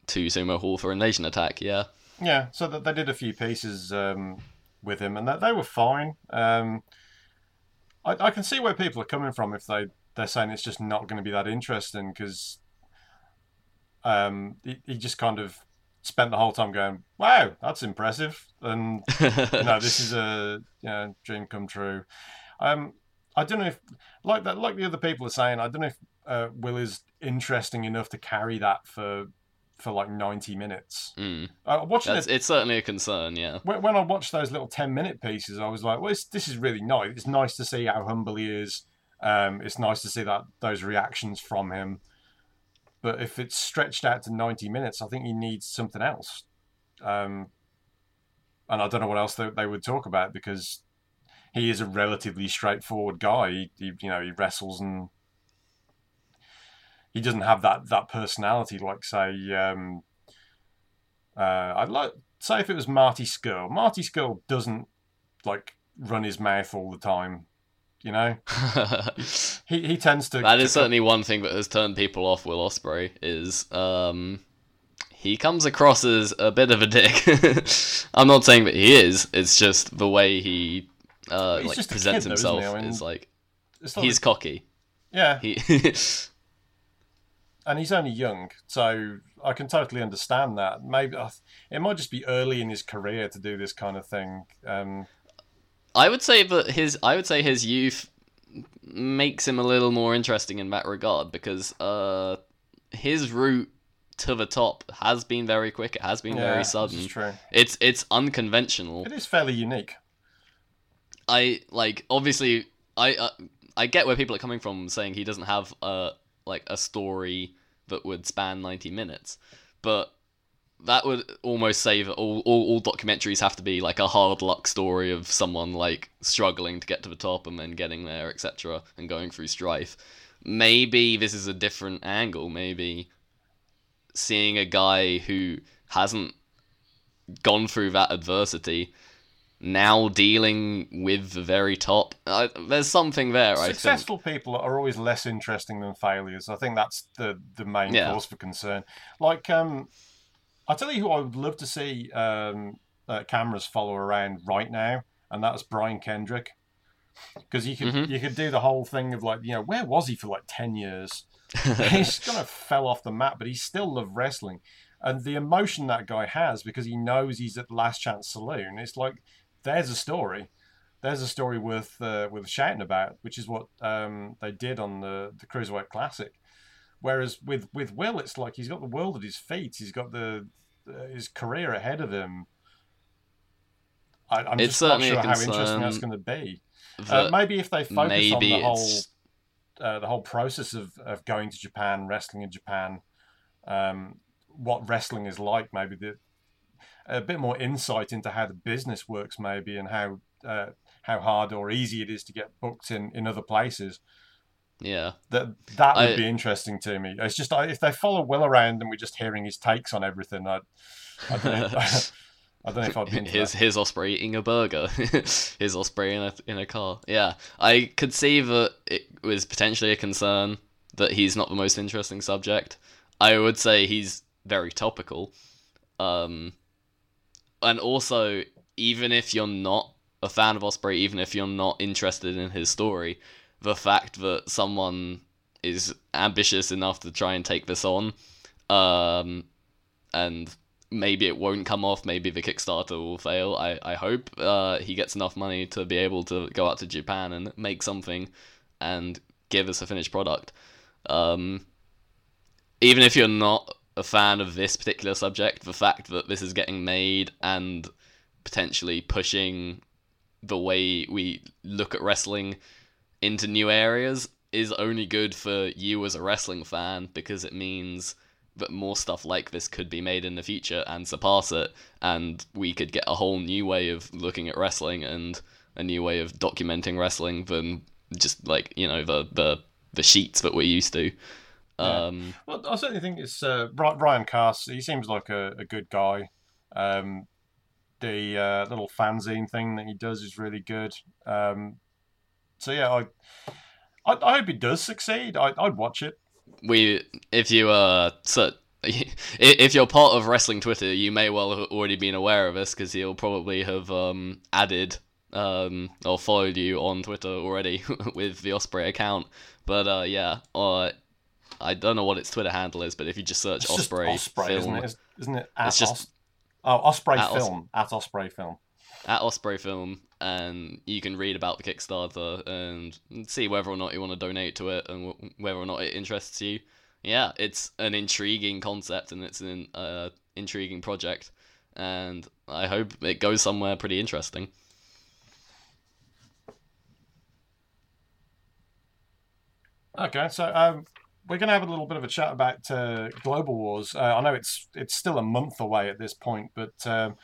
to Sumo Hall for Invasion Attack. Yeah, Yeah, so th- they did a few pieces um, with him, and that they were fine. Um, I, I can see where people are coming from if they they're saying it's just not going to be that interesting because um, he, he just kind of spent the whole time going, "Wow, that's impressive," and you know, this is a you know, dream come true. Um, I don't know if like that, like the other people are saying, I don't know if uh, Will is interesting enough to carry that for for like ninety minutes. mm. Uh, watching it it's certainly a concern. Yeah, when, when I watched those little 10 minute pieces, I was like, well, it's, this is really nice. It's nice to see how humble he is. Um, it's nice to see that those reactions from him. But if it's stretched out to 90 minutes, I think he needs something else. Um, and I don't know what else they, they would talk about because he is a relatively straightforward guy. He, he, you know, he wrestles and he doesn't have that, that personality like, say, um, uh, I'd like say if it was Marty Scurll. Marty Scurll doesn't like run his mouth all the time. You know, he he tends to. that to is certainly one thing that has turned people off Will Ospreay is um he comes across as a bit of a dick. I'm not saying that he is. It's just the way he uh He's like presents kid, though, himself I mean, is like he's cocky. yeah, He and he's only young, so I can totally understand that. Maybe uh, it might just be early in his career to do this kind of thing. Um, I would say that his I would say his youth makes him a little more interesting in that regard because uh his route to the top has been very quick. It has been yeah, very sudden. true. It's it's unconventional. It is fairly unique. I like obviously I uh, I get where people are coming from saying he doesn't have a like a story that would span 90 minutes. But that would almost say that all, all, all documentaries have to be like a hard luck story of someone like struggling to get to the top and then getting there, etc., and going through strife. Maybe this is a different angle. Maybe seeing a guy who hasn't gone through that adversity now dealing with the very top. I, there's something there, I think. Successful people are always less interesting than failures. I think that's the the main Yeah. cause for concern. Like, um, I'll tell you who I would love to see um, uh, cameras follow around right now, and that's Brian Kendrick. Because you could Mhm. you could do the whole thing of like you know where was he for like ten years? he's kind of fell off the map, but he still loved wrestling, and the emotion that guy has because he knows he's at the Last Chance Saloon. It's like there's a story there's a story worth uh, worth shouting about, which is what um, they did on the the Cruiserweight Classic. Whereas with with Will, it's like he's got the world at his feet. He's got the uh, his career ahead of him. I, I'm It's just not sure how interesting that's going to be. Uh, maybe if they focus on the whole uh, the whole process of, of going to Japan, wrestling in Japan, um, what wrestling is like, maybe the a bit more insight into how the business works, maybe, and how uh, how hard or easy it is to get booked in in other places. Yeah, That that would I- be interesting to me. It's just if they follow Will around and we're just hearing his takes on everything, I I don't know. I don't know if I'd be into Here's that. here's Ospreay eating a burger. his Ospreay in a in a car. Yeah, I could see that it was potentially a concern that he's not the most interesting subject. I would say he's very topical, um, and also even if you're not a fan of Ospreay, even if you're not interested in his story, the fact that someone is ambitious enough to try and take this on, um, and maybe it won't come off. Maybe the Kickstarter will fail. I, I hope uh, he gets enough money to be able to go out to Japan and make something and give us a finished product. Um, even if you're not a fan of this particular subject, the fact that this is getting made and potentially pushing the way we look at wrestling into new areas is only good for you as a wrestling fan because it means that more stuff like this could be made in the future and surpass it, and we could get a whole new way of looking at wrestling and a new way of documenting wrestling than just like you know the the the sheets that we're used to. Yeah. Um, Well, I certainly think it's uh, Ry- Ryan Cass. He seems like a, a good guy. Um, the uh, little fanzine thing that he does is really good. Um, so yeah, I, I I hope he does succeed. I, I'd watch it. we if you uh so if you're part of wrestling Twitter, you may well have already been aware of this because he'll probably have um added um or followed you on Twitter already with the Ospreay account. But uh yeah, uh I don't know what its Twitter handle is, but if you just search It's just Ospreay, Ospreay, film isn't it? Is- Isn't it? At It's just- Os- oh, Ospreay at Os- film at Ospreay film. at Ospreay Film, and you can read about the Kickstarter and see whether or not you want to donate to it and wh- whether or not it interests you. Yeah, it's an intriguing concept and it's an uh, intriguing project, and I hope it goes somewhere pretty interesting. Okay, so um, we're going to have a little bit of a chat about uh, Global Wars. Uh, I know it's it's still a month away at this point, but um,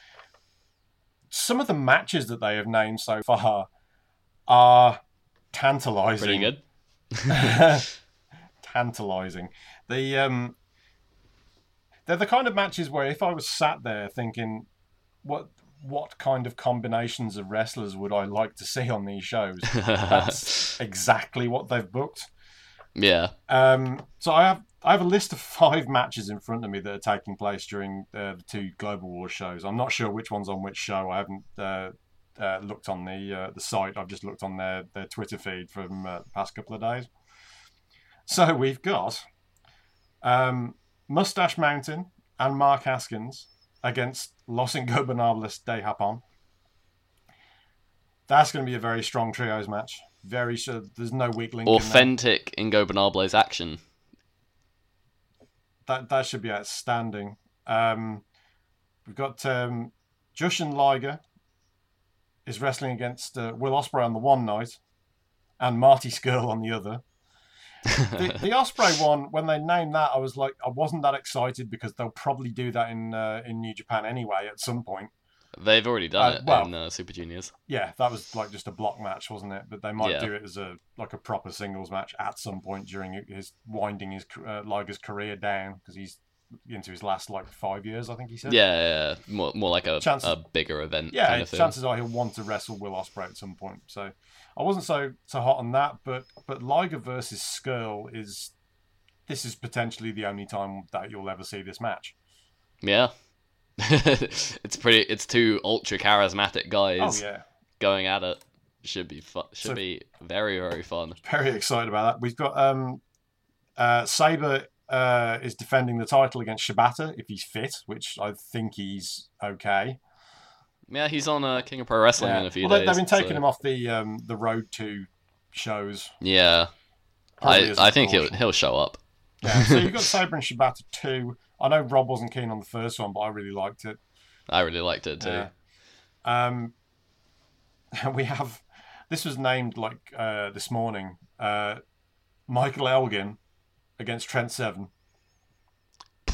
some of the matches that they have named so far are tantalizing. Pretty good. tantalizing. The um, they're the kind of matches where if I was sat there thinking, what what kind of combinations of wrestlers would I like to see on these shows? That's exactly what they've booked. Yeah, Um, so I have I have a list of five matches in front of me that are taking place during uh, the two Global War shows. I'm not sure which one's on which show. I haven't uh, uh, looked on the uh, the site. I've just looked on their their Twitter feed from uh, the past couple of days. So we've got um, Moustache Mountain and Mark Haskins against Los Ingobernables de Japón. That's going to be a very strong trios match. Very sure. There's no weak link. in there. authentic Ingobernables action. that that should be outstanding. Um, we've got um, Jushin Liger is wrestling against uh, Will Ospreay on the one night, and Marty Scurll on the other. the, the Ospreay one, when they named that, I was like, I wasn't that excited because they'll probably do that in uh, in New Japan anyway at some point. They've already done Uh, it well- in uh, Super Juniors. Yeah, that was like just a block match, wasn't it? But they might Yeah. do it as a like a proper singles match at some point during his winding his uh, Liger's career down because he's into his last like five years, I think he said. Yeah, yeah, yeah. more more like a, Chances- a bigger event yeah, kind of chances are he'll want to wrestle Will Ospreay at some point. So I wasn't so so hot on that, but but Liger versus Scurll is this is potentially the only time that you'll ever see this match. Yeah. it's pretty. It's two ultra charismatic guys Oh yeah, going at it. Should be fu- Should So- be very very fun. very excited about that. We've got um uh Sabre uh is defending the title against Shibata if he's fit, which I think he's okay. Yeah, he's on uh, King of Pro Wrestling in a few well, days. they've been taking so- him off the um the road to shows. Yeah, probably I I think he'll he'll show up. Yeah, so you've got Sabre and Shibata too. I know Rob wasn't keen on the first one, but I really liked it. I really liked it too. Yeah. Um, we have this was named like uh, this morning. Uh, Michael Elgin against Trent Seven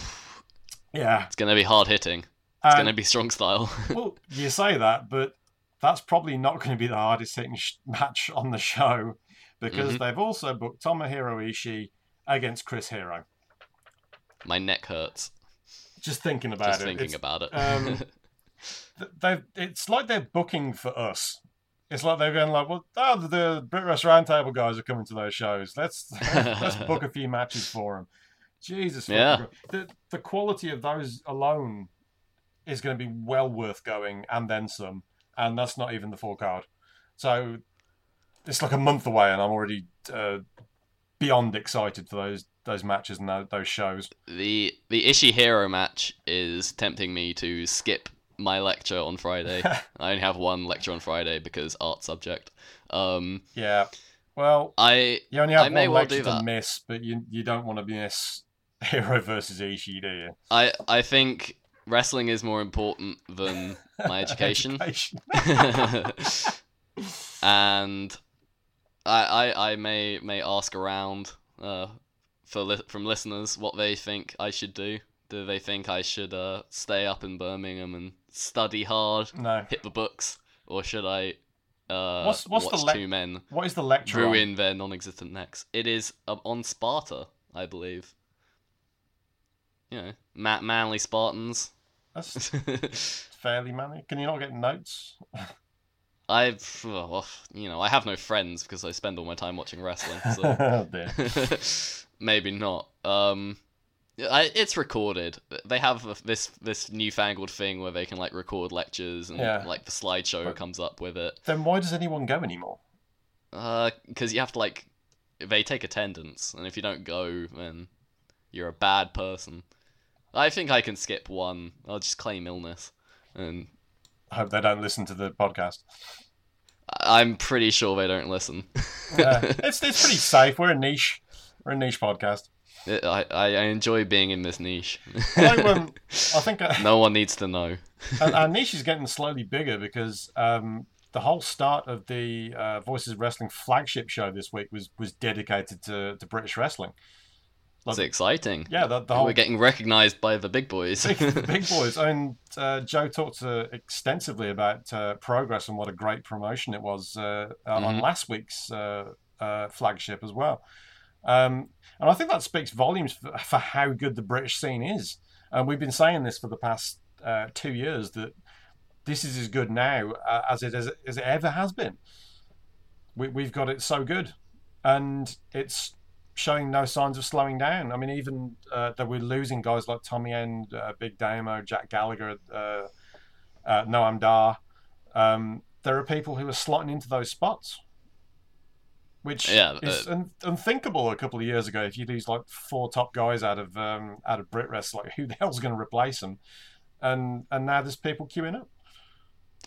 Yeah, It's gonna be hard hitting. It's And- gonna be strong style. well, you say that, but that's probably not going to be the hardest hitting sh- match on the show because Mhm. they've also booked Tomohiro Ishii against Chris Hero. My neck hurts Just thinking about it. just it, thinking it's, about it. um, they've it's like they're booking for us. It's like they're going like, well, oh, the, the BritWres Roundtable guys are coming to those shows. Let's let's book a few matches for them. Jesus, Yeah. The the quality of those alone is going to be well worth going, and then some. And that's not even the full card. So it's like a month away, and I'm already uh, beyond excited for those those matches and those shows. the the Ishii Hero match is tempting me to skip my lecture on Friday. I only have one lecture on Friday because art subject. Um, Yeah. Well, I You only I have may one well lecture do to miss, but you you don't want to miss Hero versus Ishii, do you? I I think wrestling is more important than my education. Education. and I, I I may may ask around uh for li- from listeners what they think I should do. Do they think I should uh stay up in Birmingham and study hard, No. hit the books, or should I uh What's- what's the le- two men What is the lecture on? ruin their non-existent necks? It is uh, on Sparta, I believe. You know, ma- manly Spartans. That's fairly manly. Can you not get notes? I've, well, you know, I have no friends because I spend all my time watching wrestling. So. oh. Maybe not. Um, I, it's recorded. They have this this newfangled thing where they can like record lectures and Yeah. like the slideshow But- comes up with it. Then why does anyone go anymore? Uh, because you have to like, they take attendance, and if you don't go, then you're a bad person. I think I can skip one. I'll just claim illness, and I hope they don't listen to the podcast. I- I'm pretty sure they don't listen. Yeah, it's it's pretty safe. We're a niche. We're a niche podcast. I, I I enjoy being in this niche. Although, um, I think uh, no one needs to know. our, our niche is getting slowly bigger because um, the whole start of the uh, Voices of Wrestling flagship show this week was was dedicated to, to British wrestling. It's exciting. Yeah, the, the whole We're getting recognised by the big boys. big, big boys. I mean, uh, Joe talked uh, extensively about uh, progress and what a great promotion it was uh, uh, on Mhm. last week's uh, flagship as well. Um, and I think that speaks volumes for, for how good the British scene is. And we've been saying this for the past uh, two years that this is as good now uh, as it as, as it ever has been. We, we've got it so good, and it's showing no signs of slowing down. I mean, even uh, that we're losing guys like Tommy End, uh, Big Damo, Jack Gallagher, uh, uh, Noam Dar. Um, there are people who are slotting into those spots, which Yeah, is un- unthinkable a couple of years ago. If you lose like four top guys out of um, out of BritWres, like who the hell's going to replace them? And and now there's people queuing up.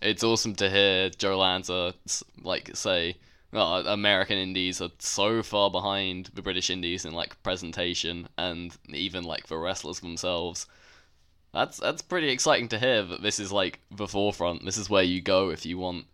it's awesome to hear Joe Lanza like say, "Oh, American indies are so far behind the British indies in like presentation and even like the wrestlers themselves." That's that's pretty exciting to hear that this is like the forefront. This is where you go if you want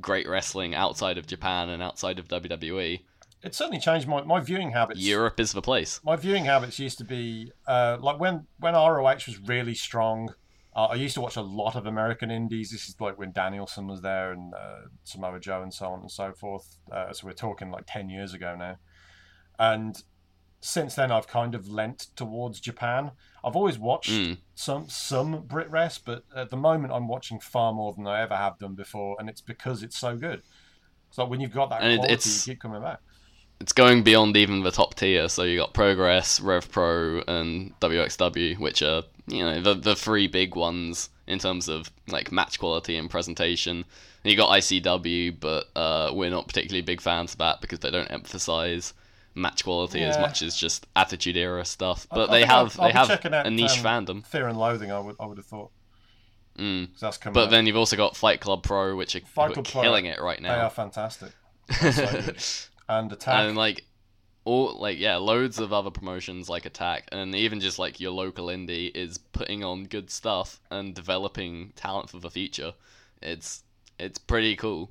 great wrestling outside of Japan and outside of WWE. It certainly changed my, my viewing habits. Europe is the place. my viewing habits used to be uh, like when when ROH was really strong. Uh, I used to watch a lot of American indies. This is like when Danielson was there and uh, Samoa Joe and so on and so forth. Uh, so we're talking like ten years ago now. And since then, I've kind of lent towards Japan. I've always watched Mm. some some BritWres, but at the moment, I'm watching far more than I ever have done before, and it's because it's so good. So when you've got that And quality, you keep coming back. It's going beyond even the top tier. So you got Progress, Rev Pro, and WXW, which are you know the the three big ones in terms of like match quality and presentation. And you got ICW, but uh, we're not particularly big fans of that because they don't emphasize match quality as much as just Attitude Era stuff. But I they think I'll- have I'll they have out, a niche um, fandom. Fear and Loathing, I would I would have thought. Mm. But up. then you've also got Fight Club Pro, which are, Fight Club Pro, killing it right now. they are fantastic. They're so good. and Attack. and like all like yeah loads of other promotions like attack and even just like your local indie is putting on good stuff and developing talent for the future it's it's pretty cool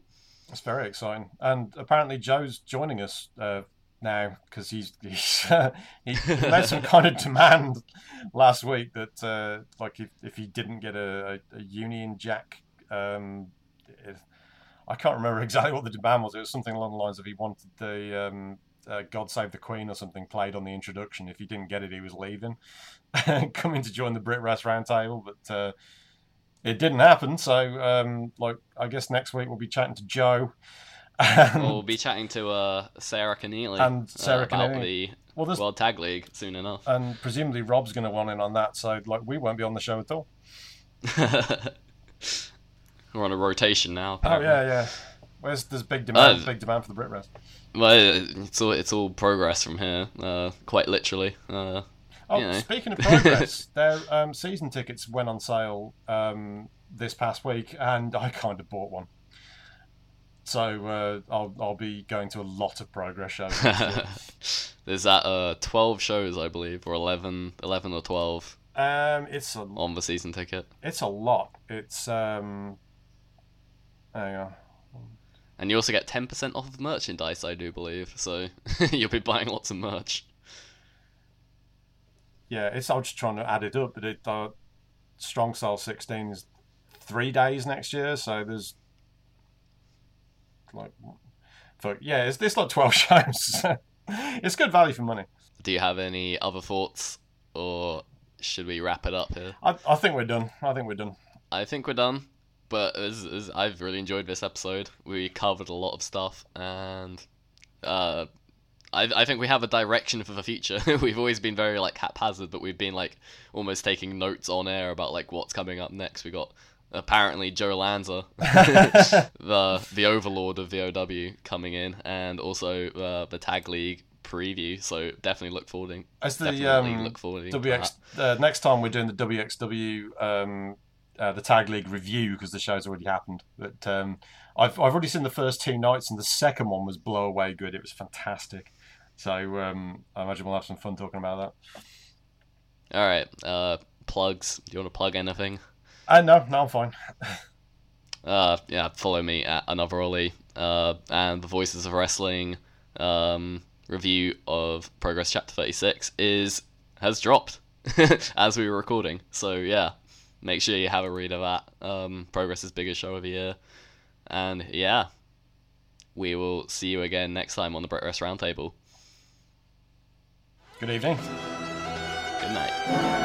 It's very exciting. And apparently Joe's joining us uh, now because he's he's uh, he, made some kind of demand last week that uh, like if, if he didn't get a, a, a Union Jack, um, if, I can't remember exactly what the demand was. It was something along the lines of he wanted the um, uh, God Save the Queen or something played on the introduction. If he didn't get it, he was leaving, coming to join the BritWres Roundtable, but. Uh, it didn't happen, so um, like I guess next week we'll be chatting to Joe, and, we'll be chatting to uh, Sarah Keneally and Sarah uh, about Keneally. the Well, there's- World Tag League soon enough. and presumably Rob's going to want in on that. So like we won't be on the show at all. We're on a rotation now. Oh yeah, yeah. Where's there's big demand? Uh, big demand for the BritWres. Well, it's all it's all progress from here, uh, quite literally. Uh, Oh, you know. speaking of progress, their um, season tickets went on sale um, this past week, and I kind of bought one. So uh, I'll I'll be going to a lot of progress shows. There's that uh, 12 shows, I believe, or 11, 11 or 12 um, it's a on the season ticket. it's a lot. It's um, hang on. And you also get 10% off of merchandise, I do believe. So you'll be buying lots of merch. Yeah, it's. I'm just trying to add it up, but it uh, Strong Style 16 is three days next year, so there's like, for yeah, it's this like 12 shows. it's good value for money. Do you have any other thoughts, or should we wrap it up here? I, I think we're done. I think we're done. I think we're done. But as, as I've really enjoyed this episode. We covered a lot of stuff, and uh, I, I think we have a direction for the future. we've always been very like haphazard, but we've been like almost taking notes on air about like what's coming up next. We got apparently Joe Lanza, the the overlord of the OW, coming in, and also uh, the tag league preview. So definitely look forward. As the um, look forward. to WX uh, next time we're doing the WXW um, uh, the tag league review because the show's already happened. But um, I've I've already seen the first two nights, and the second one was blow away good. It was fantastic. So um, I imagine we'll have some fun talking about that. All right. Uh, plugs. Do you want to plug anything? Uh, no, no, I'm fine. uh, yeah, follow me at another Ollie, uh, and the Voices of Wrestling um, review of Progress Chapter Thirty Six is has dropped as we were recording. So yeah, make sure you have a read of that. Um, Progress's biggest show of the year, and yeah, we will see you again next time on the BritWres Roundtable. Good evening. Good night.